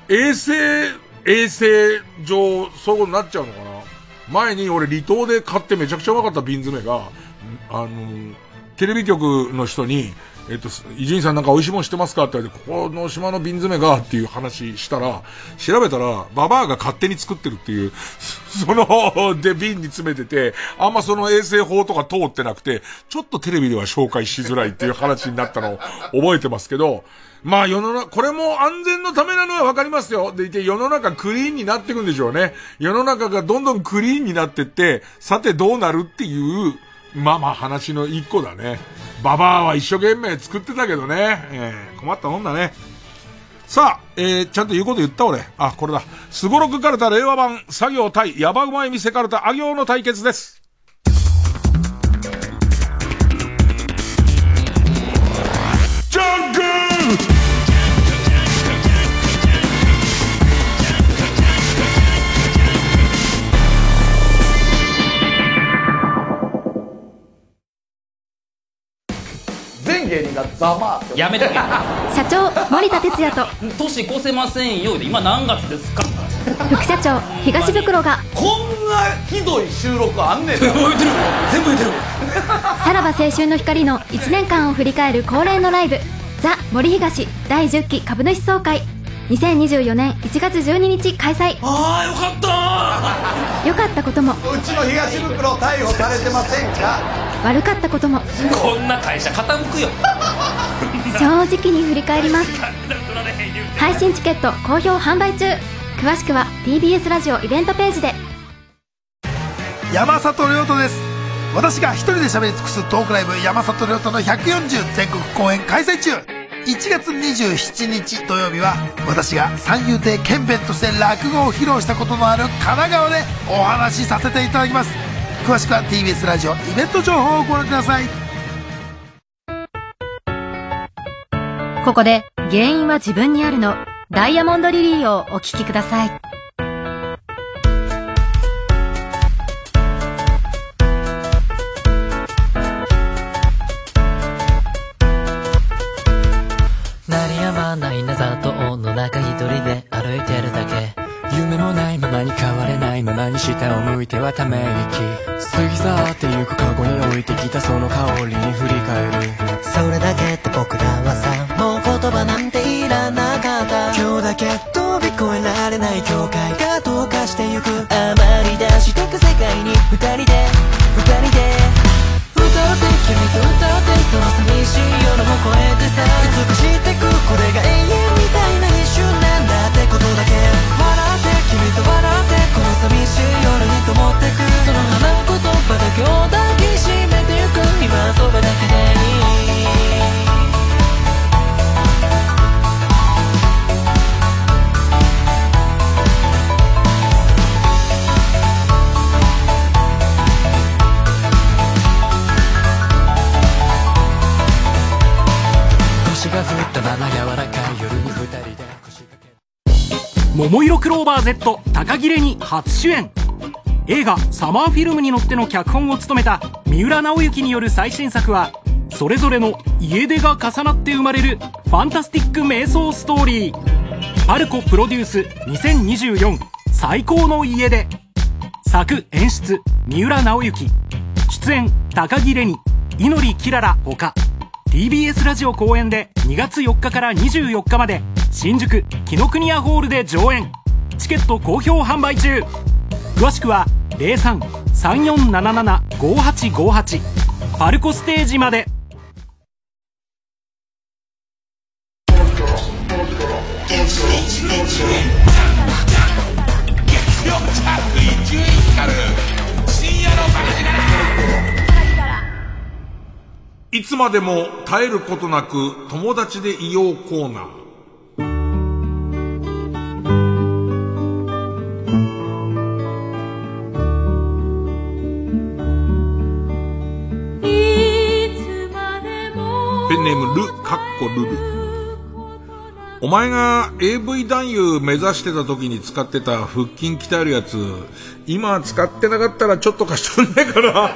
衛生、衛生上、そういうことになっちゃうのかな。前に俺離島で買ってめちゃくちゃうまかった瓶詰めが、あの、テレビ局の人に、えっと、伊集院さんなんか美味しいもん知ってますかって言われて、ここの島の瓶詰めがっていう話したら、調べたら、ババアが勝手に作ってるっていう、その、で瓶に詰めてて、あんまその衛生法とか通ってなくて、ちょっとテレビでは紹介しづらいっていう話になったのを覚えてますけど、まあ世の中、これも安全のためなのはわかりますよ。でいて世の中クリーンになっていくんでしょうね。世の中がどんどんクリーンになってって、さてどうなるっていう、まあまあ話の一個だね。ババアは一生懸命作ってたけどね。えー困ったもんだね。さあ、えー、ちゃんと言うこと言った俺。あ、これだ。スゴロクカルタ令和版、作業対ヤバうまい店カルタ、あ行の対決です。全芸人がざまあやめとけ社長森田哲也と。年越せませんよで今何月ですか？副社長東袋が。こんなひどい収録あんねんな。全部言ってる。さらば青春の光の1年間を振り返る恒例のライブ「ザ・森東第10期株主総会」2024年1月12日開催。ああよかった。良かったことも。うちの東袋逮捕されてませんか？悪かったことも。こんな会社傾くよ。正直に振り返ります。配信チケット好評販売中。詳しくは TBS ラジオイベントページで。山里亮太です。私が一人で喋り尽くすトークライブ山里亮太の140全国公演開催中1月27日土曜日は私が三遊亭剣弁として落語を披露したことのある神奈川でお話しさせていただきます。詳しくは TBS ラジオイベント情報をご覧ください。ここで原因は自分にあるの。ダイヤモンドリリーをお聴きください。いてはため息。過ぎ去ってゆく過去に置いてきたその香りに振り返る。それだけって僕らはさもう言葉なんていらなかった。今日だけ飛び越えられない境界が Z 高切れに初主演。映画「サマーフィルム」に乗っての脚本を務めた三浦直之による最新作はそれぞれの家出が重なって生まれるファンタスティック瞑想ストーリー。パルコプロデュース2024最高の家出。作演出三浦直之出演高木レニ祈りきららほか。TBS ラジオ公演で2月4日から24日まで。新宿紀ノ国屋ホールで上演。チケット好評販売中。詳しくは03-3477-5858パルコステージまで。深夜のいつまでも絶えることなく友達でいようコーナー。コルル。お前が AV 男優目指してた時に使ってた腹筋鍛えるやつ、今使ってなかったらちょっと貸してくんないかな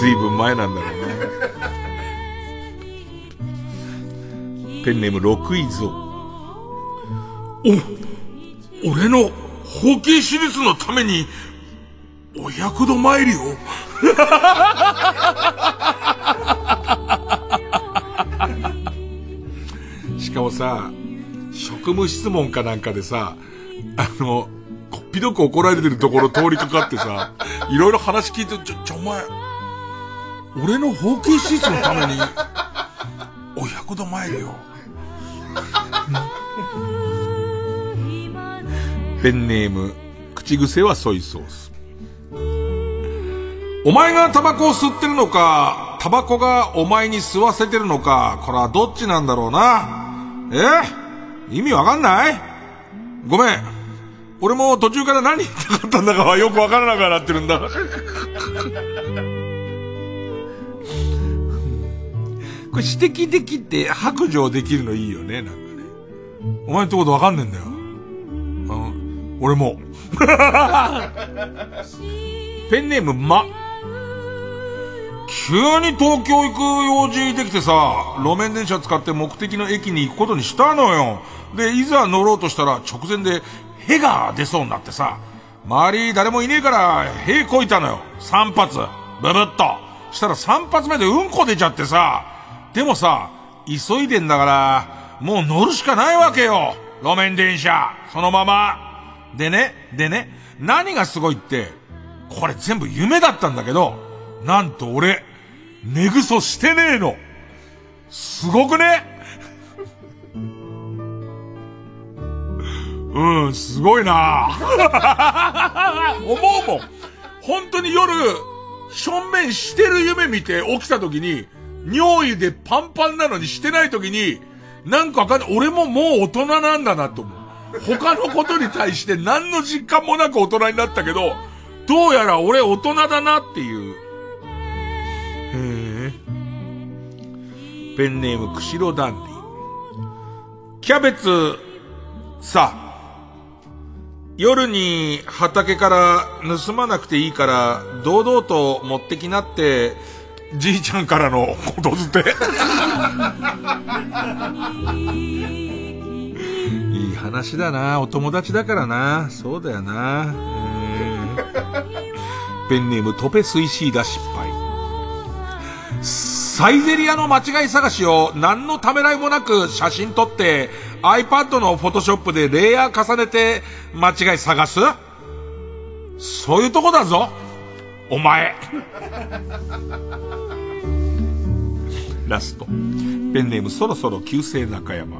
随分前なんだろうな。ペンネーム六井蔵。お、俺の包茎手術のために、お百度参りをしかもさ、職務質問かなんかでさ、あの、こっぴどく怒られてるところ通りかかってさ、いろいろ話聞いて、ちょ、ちょ、お前、俺の包茎手術のために、お百度参りを。ペンネーム、口癖はソイソース。お前がタバコを吸ってるのか、タバコがお前に吸わせてるのか、これはどっちなんだろうな。え？意味わかんない？ごめん。俺も途中から何言いたかったんだかはよくわからなくなってるんだ。これ指摘できて白状できるのいいよね、なんかね。お前のとことわかんねえんだよ。うん、俺も。ペンネーム、ま。急に東京行く用事できてさ、路面電車使って目的の駅に行くことにしたのよ。で、いざ乗ろうとしたら直前で、へが出そうになってさ、周り誰もいねえから、へこいたのよ。3発。ブブッと。したら3発目でうんこ出ちゃってさ、でもさ、急いでんだから、もう乗るしかないわけよ。路面電車。そのまま。でね、でね、何がすごいって、これ全部夢だったんだけど、なんと俺、寝ぐそしてねえの。すごくねうん、すごいな 思うもん。本当に夜、正面してる夢見て起きた時に、尿意でパンパンなのにしてない時に、なんかわかんない。俺ももう大人なんだなと思う。他のことに対して何の実感もなく大人になったけど、どうやら俺大人だなっていう。ペンネーム、釧路ダンディ。キャベツ、さ、夜に畑から盗まなくていいから、堂々と持ってきなって、じいちゃんからのことづて。いい話だな。お友達だからな。そうだよな。ペンネームトペスイシーダ失敗。サイゼリアの間違い探しを何のためらいもなく写真撮って iPad のフォトショップでレイヤー重ねて間違い探す？そういうとこだぞお前 ラスト。ペンネームそろそろ旧姓中山。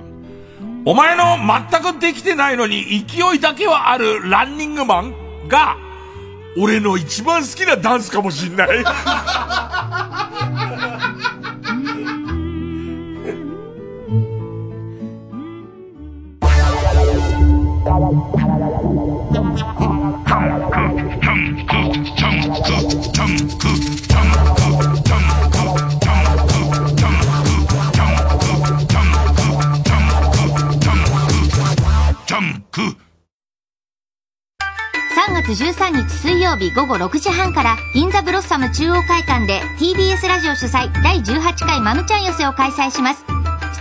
お前の全くできてないのに勢いだけはあるランニングマンが、俺の一番好きなダンスかもしんない。月13日水曜日午後6時半から銀座ブロッサム中央会館で TBS ラジオ主催第18回マムちゃん寄せを開催します。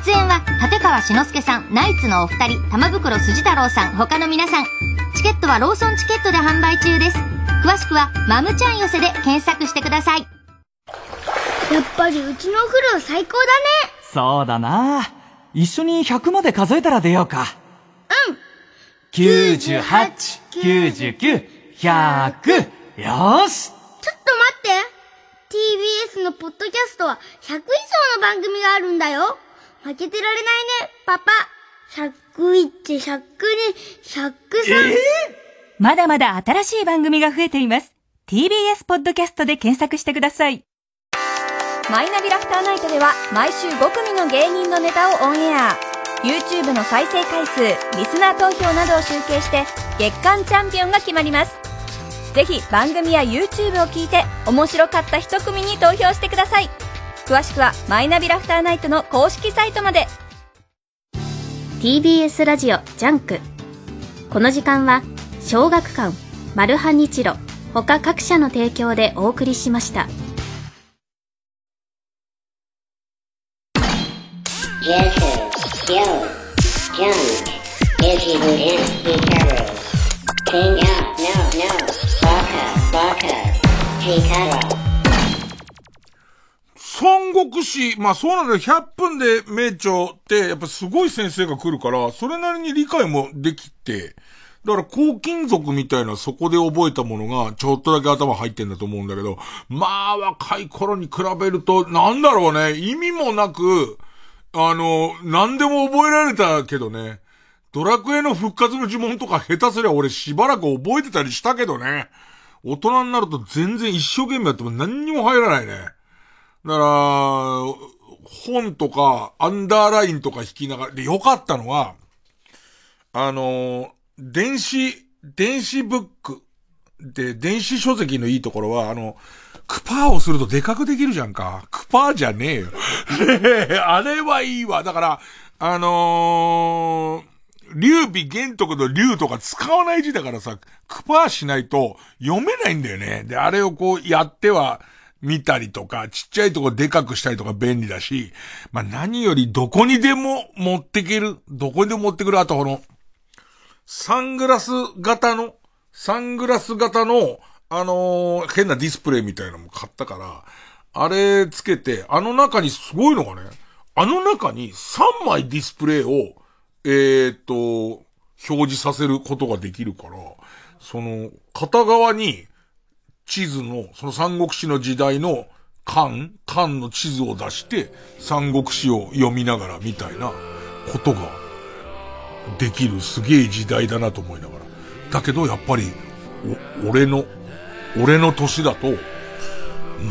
出演は立川志の輔さん、ナイツのお二人、玉袋筋太郎さん、他の皆さん。チケットはローソンチケットで販売中です。詳しくはマムちゃん寄せで検索してください。やっぱりうちのお風呂最高だねそうだな。一緒に100まで数えたら出ようか。うん98、99、100。よーしちょっと待って TBS のポッドキャストは100以上の番組があるんだよ負けてられないね、パパ。101、102、103。まだまだ新しい番組が増えています。TBS ポッドキャストで検索してください。マイナビラフターナイトでは毎週5組の芸人のネタをオンエア YouTube の再生回数リスナー投票などを集計して月間チャンピオンが決まります。ぜひ番組や YouTube を聞いて面白かった一組に投票してください。詳しくはマイナビ Laughter Night の公式サイトまで。TBS ラジオ JUNK。この時間は小学館マルハニチロ他各社の提供でお送りしました三国志、まあそうなんだよ。100分で名著って、やっぱすごい先生が来るから、それなりに理解もできて、だから、黄金属みたいなそこで覚えたものが、ちょっとだけ頭入ってんだと思うんだけど、まあ、若い頃に比べると、なんだろうね、意味もなく、あの、何でも覚えられたけどね、ドラクエの復活の呪文とか下手すりゃ俺しばらく覚えてたりしたけどね、大人になると全然一生懸命やっても何にも入らないね。だから、本とか、アンダーラインとか引きながら、で、よかったのは、あの、電子、電子ブックで、電子書籍のいいところは、あの、クパーをするとでかくできるじゃんか。クパーじゃねえよ。あれはいいわ。だから、あのー、劉備玄徳の劉とか使わない字だからさ、クパーしないと読めないんだよね。で、あれをこうやっては、見たりとか、ちっちゃいとこでかくしたりとか便利だし、まあ、何よりどこにでも持ってける、どこにでも持ってくる、あとこの、サングラス型の、サングラス型の、あのー変なディスプレイみたいなのも買ったから、あれつけて、あの中にすごいのがね、あの中に3枚ディスプレイを、えーと、表示させることができるから、その、片側に、地図の、その三国志の時代の漢、漢の地図を出して、三国志を読みながらみたいなことができるすげえ時代だなと思いながら。だけどやっぱり、俺の、俺の年だと、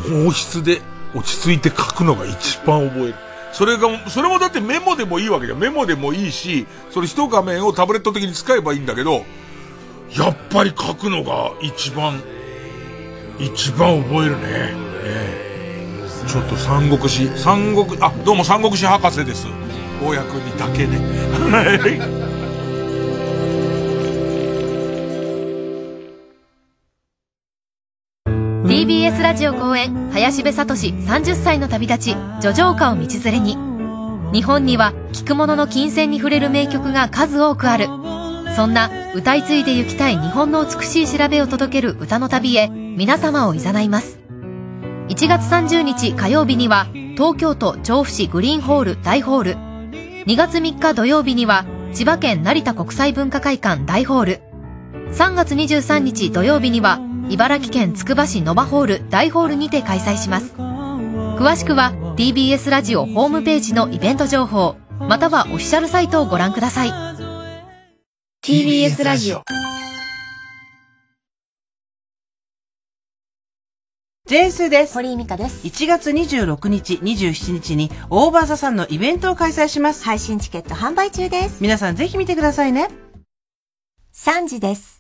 毛筆で落ち着いて書くのが一番覚える。それが、それもだってメモでもいいわけじゃん。メモでもいいし、それ一画面をタブレット的に使えばいいんだけど、やっぱり書くのが一番、一番覚えるね。ねえちょっと三国志、三国、あ、どうも三国志博士です。大家君にだけね。はい TBS ラジオ公演林部聡30歳の旅立ち叙情歌を道連れに。日本には聴く者の金銭に触れる名曲が数多くある。そんな歌い継いで行きたい日本の美しい調べを届ける歌の旅へ皆様を誘います。1月30日火曜日には東京都調布市グリーンホール大ホール。2月3日土曜日には千葉県成田国際文化会館大ホール。3月23日土曜日には茨城県つくば市ノバホール大ホールにて開催します詳しくは TBS ラジオホームページのイベント情報またはオフィシャルサイトをご覧ください TBS ラジオジェーンスーです。堀井美香です。1月26日、27日に、オーバーザさんのイベントを開催します。配信チケット販売中です。皆さんぜひ見てくださいね。3時です。